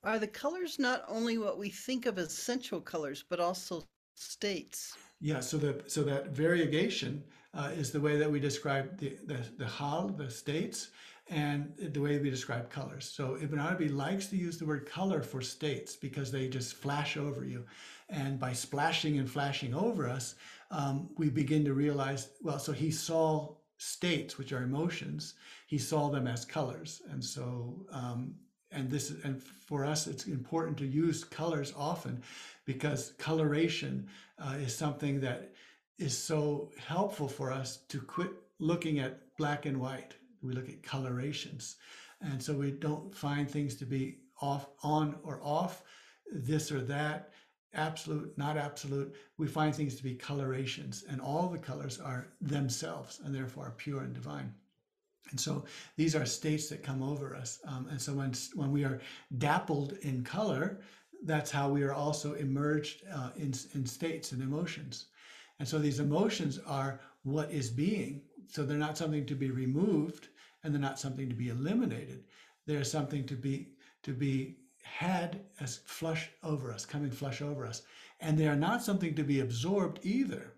Are the colors not only what we think of as sensual colors, but also states? Yeah. So the so that variegation uh, is the way that we describe the the, the hal, the states, and the way we describe colors. So Ibn Arabi likes to use the word color for states because they just flash over you. And by splashing and flashing over us, um, we begin to realize, well, so he saw states, which are emotions, he saw them as colors. And so um, and this is, and for us, it's important to use colors often because coloration uh, is something that is so helpful for us to quit looking at black and white. We look at colorations. And so we don't find things to be off, on or off, this or that, absolute, not absolute. We find things to be colorations, and all the colors are themselves and therefore pure and divine. And so these are states that come over us. Um, and so when, when we are dappled in color, that's how we are also emerged uh, in, in states and emotions. And so these emotions are what is being. So they're not something to be removed and they're not something to be eliminated. They're something to be to be had as flush over us, coming flush over us. And they are not something to be absorbed either.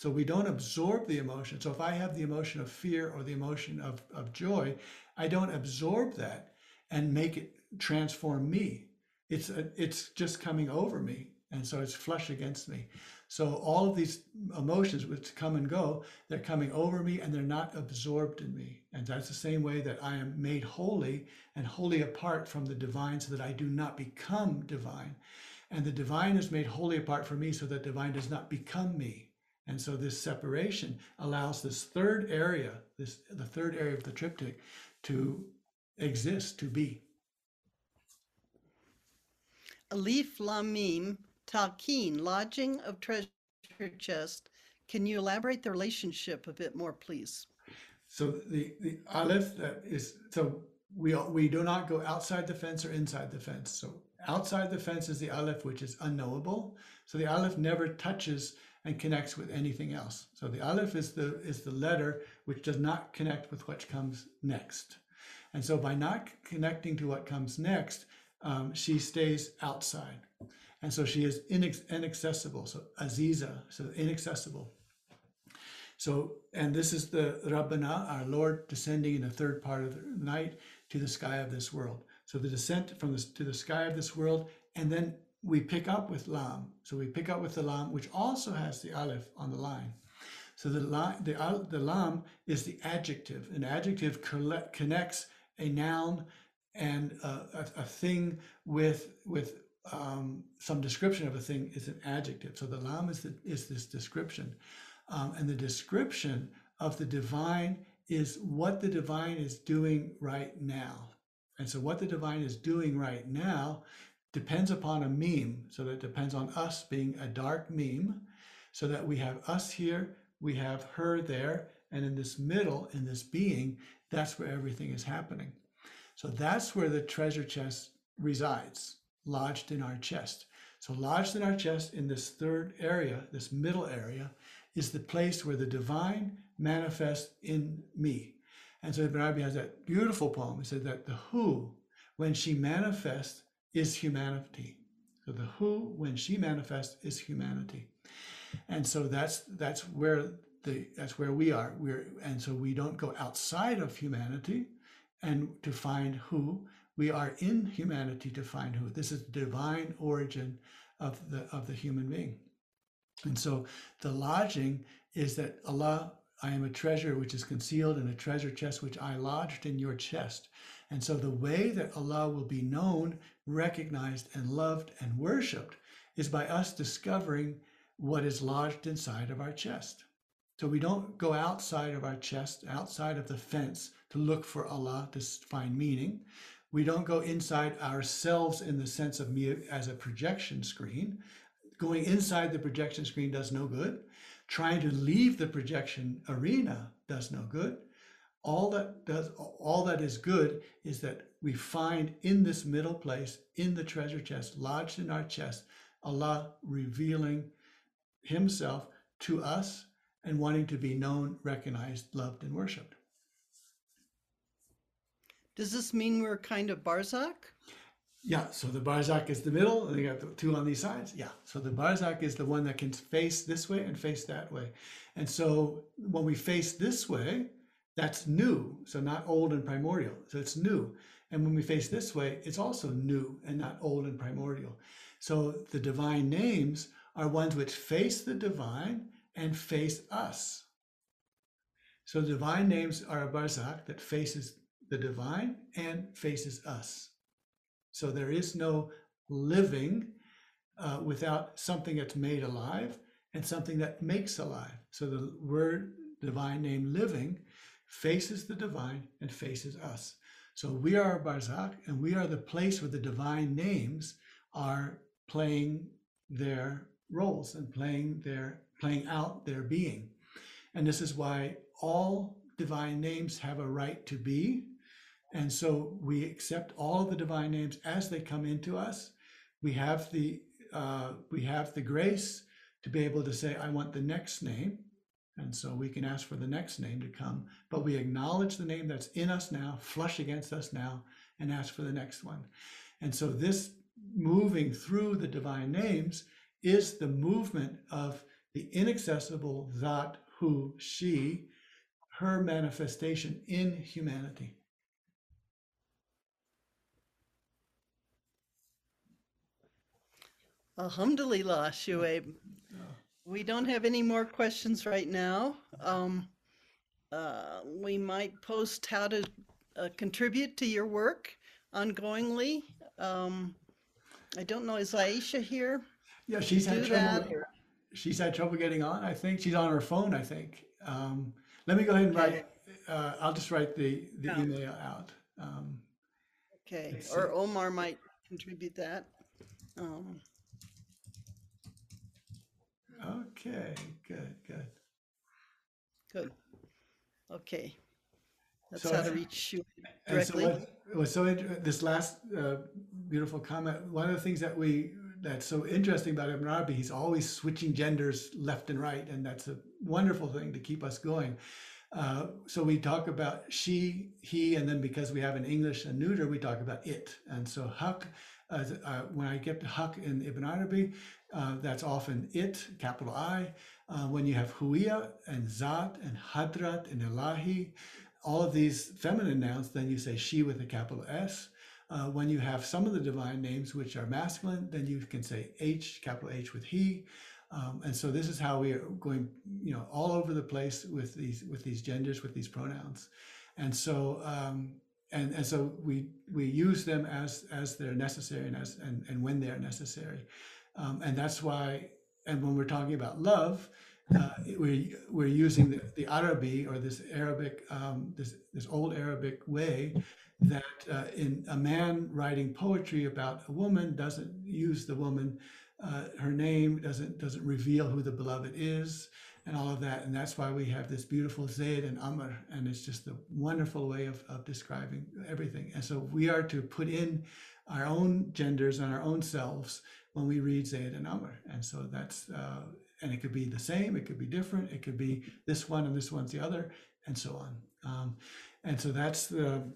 So we don't absorb the emotion. So if I have the emotion of fear or the emotion of, of joy, I don't absorb that and make it transform me. It's a, it's just coming over me. And so it's flush against me. So all of these emotions which come and go, they're coming over me and they're not absorbed in me. And that's the same way that I am made holy and wholly apart from the divine so that I do not become divine. And the divine is made wholly apart from me so that divine does not become me. And so this separation allows this third area, this the third area of the triptych, to exist, to be. Alif Lam Mim Talqin, lodging of treasure chest. Can you elaborate the relationship a bit more, please? So the the aleph that is so we we do not go outside the fence or inside the fence. So outside the fence is the aleph, which is unknowable. So the aleph never touches and connects with anything else. So the aleph is the is the letter which does not connect with what comes next. And so by not connecting to what comes next, um, she stays outside. And so she is inaccessible. So Aziza, so inaccessible. So, and this is the Rabbana, our Lord, descending in the third part of the night to the sky of this world. So the descent from the, to the sky of this world, and then we pick up with Lam. So we pick up with the Lam, which also has the Aleph on the line. So the, the, the Lam is the adjective. An adjective connects a noun and a, a, a thing with, with um, some description of a thing is an adjective. So the lam is, the, is this description. Um, and the description of the divine is what the divine is doing right now. And so what the divine is doing right now depends upon a Mim. So that depends on us being a dark Mim, so that we have us here, we have her there, and in this middle, in this being, that's where everything is happening. So that's where the treasure chest resides lodged in our chest. So, lodged in our chest in this third area, this middle area, is the place where the divine manifests in me. And so Ibn Arabi has that beautiful poem. He said that the who, when she manifests, is humanity. So the who, when she manifests, is humanity. And so that's that's where the that's where we are. We're and so we don't go outside of humanity and to find who we are in humanity to find who. This is the divine origin of the of the human being. And so the lodging is that Allah, I am a treasure which is concealed in a treasure chest which I lodged in your chest. And so the way that Allah will be known, recognized, and loved and worshiped is by us discovering what is lodged inside of our chest. So we don't go outside of our chest, outside of the fence to look for Allah to find meaning. We don't go inside ourselves in the sense of me as a projection screen. Going inside the projection screen does no good. Trying to leave the projection arena does no good. All that does all that is good is that we find in this middle place, in the treasure chest, lodged in our chest, Allah revealing Himself to us and wanting to be known, recognized, loved, and worshipped. Does this mean we're kind of Barzakh? Yeah, so the Barzakh is the middle, and you got the two on these sides. Yeah, so the Barzakh is the one that can face this way and face that way. And so when we face this way, that's new, so not old and primordial. So it's new. And when we face this way, it's also new and not old and primordial. So the divine names are ones which face the divine and face us. So divine names are a barzakh that faces the divine and faces us. So there is no living uh, without something that's made alive and something that makes alive. So the word divine name living faces the divine and faces us. So we are Barzakh and we are the place where the divine names are playing their roles and playing their playing out their being. And this is why all divine names have a right to be. And so we accept all the divine names as they come into us. We have the uh, we have the grace to be able to say, I want the next name. And so we can ask for the next name to come, but we acknowledge the name that's in us now, flush against us now, and ask for the next one. And so this moving through the divine names is the movement of the inaccessible that who she her manifestation in humanity Alhamdulillah, Shuaib. We don't have any more questions right now. Um, uh, we might post how to uh, contribute to your work ongoingly. Um, I don't know, is Aisha here? yeah she's had trouble that she's had trouble getting on i think she's on her phone i think um, let me go ahead and write uh, i'll just write the the Yeah. email out um, Okay, or. Omar might contribute that. Um, okay good good good. Okay. That's So how to reach you And so directly. what was so inter- this last uh, beautiful comment. One of the things that we that's so interesting about Ibn Arabi, he's always switching genders left and right, and that's a wonderful thing to keep us going. Uh, so we talk about she, he, and then because we have in English a neuter, we talk about it. And so Haqq, uh, uh, when I get to Haqq in Ibn Arabi, uh, that's often it, capital I. Uh, when you have huiya and zat and hadrat and ilahi, all of these feminine nouns, then you say she with a capital S. Uh, when you have some of the divine names which are masculine, then you can say H, capital H with he. Um, and so this is how we are going, you know, all over the place with these with these genders, with these pronouns. And so um, and and so we we use them as as they're necessary and as and, and when they're necessary. Um, and that's why and when we're talking about love, uh, we're we're using the, the Arabi or this Arabic um, this this old Arabic way that uh, in a man writing poetry about a woman doesn't use the woman uh, her name doesn't doesn't reveal who the beloved is and all of that and that's why we have this beautiful Zayd and Amr and it's just a wonderful way of, of describing everything. And so we are to put in our own genders and our own selves when we read Zayd and Amr. And so that's uh, and it could be the same it could be different it could be this one and this one's the other and so on. Um, and so that's the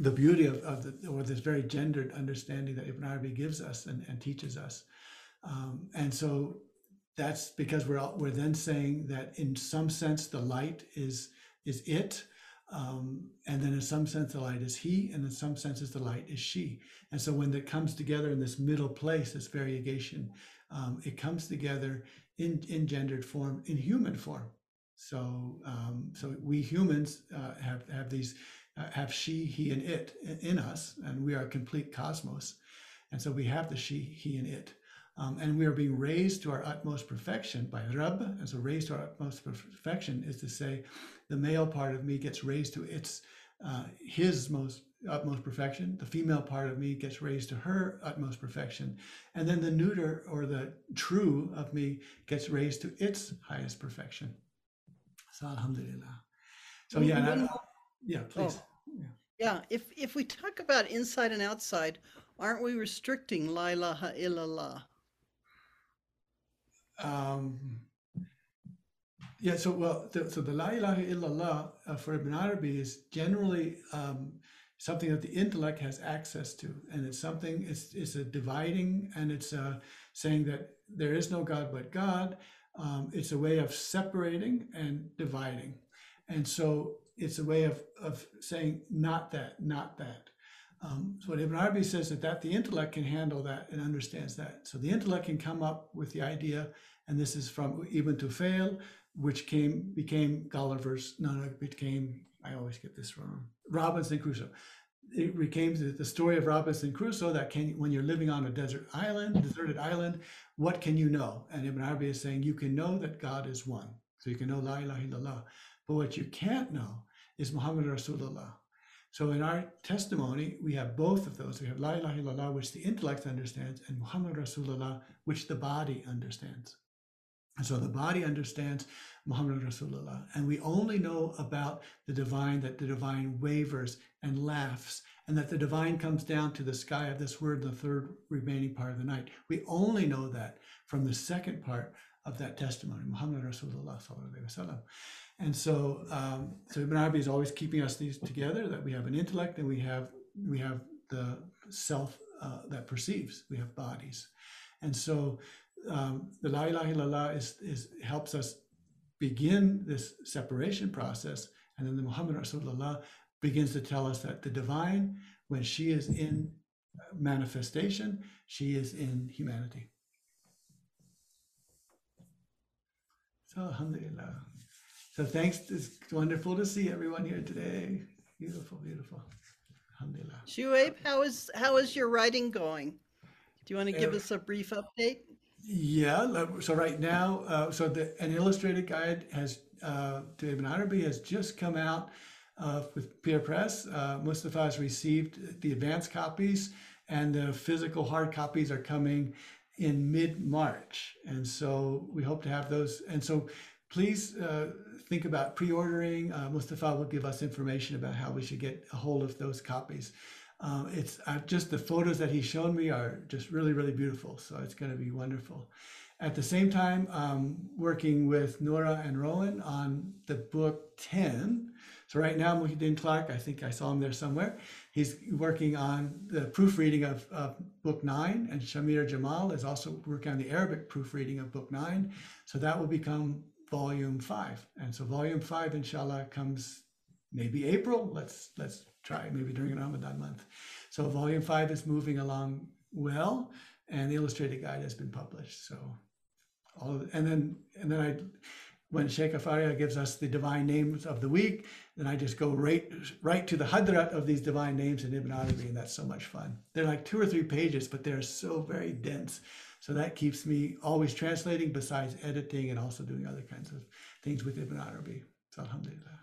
the beauty of, of the, or this very gendered understanding that Ibn Arabi gives us and, and teaches us. Um, and so that's because we're all, we're then saying that in some sense the light is is it, um, and then in some sense the light is he, and in some senses the light is she. And so when that comes together in this middle place, this variegation, um, it comes together in in gendered form, in human form. So um, so we humans uh, have have these uh, have she, he, and it in us, and we are a complete cosmos. And so we have the she, he, and it. Um, and we are being raised to our utmost perfection by Rab. And so raised to our utmost perfection is to say the male part of me gets raised to its uh, his most utmost perfection. The female part of me gets raised to her utmost perfection. And then the neuter or the true of me gets raised to its highest perfection. So alhamdulillah. So yeah, I- yeah, please. Yeah, if if we talk about inside and outside, aren't we restricting la ilaha illallah? Um, yeah, so well, the, so the La ilaha illallah uh, for Ibn Arabi is generally um, something that the intellect has access to, and it's something it's it's a dividing, and it's uh, saying that there is no God but God. Um, it's a way of separating and dividing, and so it's a way of of saying not that, not that. Um, so what Ibn Arabi says that that the intellect can handle that and understands that. So the intellect can come up with the idea, and this is from Ibn Tufail, which came became Gulliver's. No, no, became. I always get this wrong. Robinson Crusoe. it became the, the story of Robinson Crusoe that can when you're living on a desert island, deserted island, what can you know? And Ibn Arabi is saying you can know that God is one. So you can know La ilaha illallah. But what you can't know is Muhammad Rasulullah. So in our testimony, we have both of those. We have La ilaha illallah, which the intellect understands, and Muhammad Rasulullah, which the body understands. And so the body understands Muhammad Rasulullah. And we only know about the divine that the divine wavers and laughs, and that the divine comes down to the sky of this word, the third remaining part of the night. We only know that from the second part of that testimony, Muhammad Rasulullah. sallallahu. And so, um, so Ibn Arabi is always keeping us these together. That we have an intellect and we have we have the self uh, that perceives. We have bodies, and so um, the La ilaha illallah is, is helps us begin this separation process, and then the Muhammad Rasulullah begins to tell us that the divine, when she is in manifestation, she is in humanity. Alhamdulillah. So, thanks. It's wonderful to see everyone here today. Beautiful, beautiful. Alhamdulillah. Shuaib, how is how is your writing going? Do you want to give Uh, us a brief update? Yeah. So right now, uh, so the an illustrated guide has uh, to Ibn Arabi has just come out uh, with Pir Press. Uh, Mustafa has received the advanced copies, and the physical hard copies are coming in mid March, and so we hope to have those. And so, please uh, think about pre-ordering. Uh, Mustafa will give us information about how we should get a hold of those copies. Um, it's uh, just the photos that he's shown me are just really, really beautiful. So it's going to be wonderful. At the same time, um, working with Nora and Rowan on the book 10. So right now, Muhyiddin Clark, I think I saw him there somewhere. He's working on the proofreading of, of book nine, and Shamir Jamal is also working on the Arabic proofreading of book nine. So that will become volume five. And so volume five, inshallah, comes maybe April. Let's let's try maybe during Ramadan month. So volume five is moving along well, and the illustrated guide has been published. So all and then and then I when Sheikh Afaria gives us the divine names of the week, then I just go right right to the hadrat of these divine names in Ibn Arabi, and that's so much fun. They're like two or three pages, but they're so very dense. So that keeps me always translating, besides editing and also doing other kinds of things with Ibn Arabi. So alhamdulillah.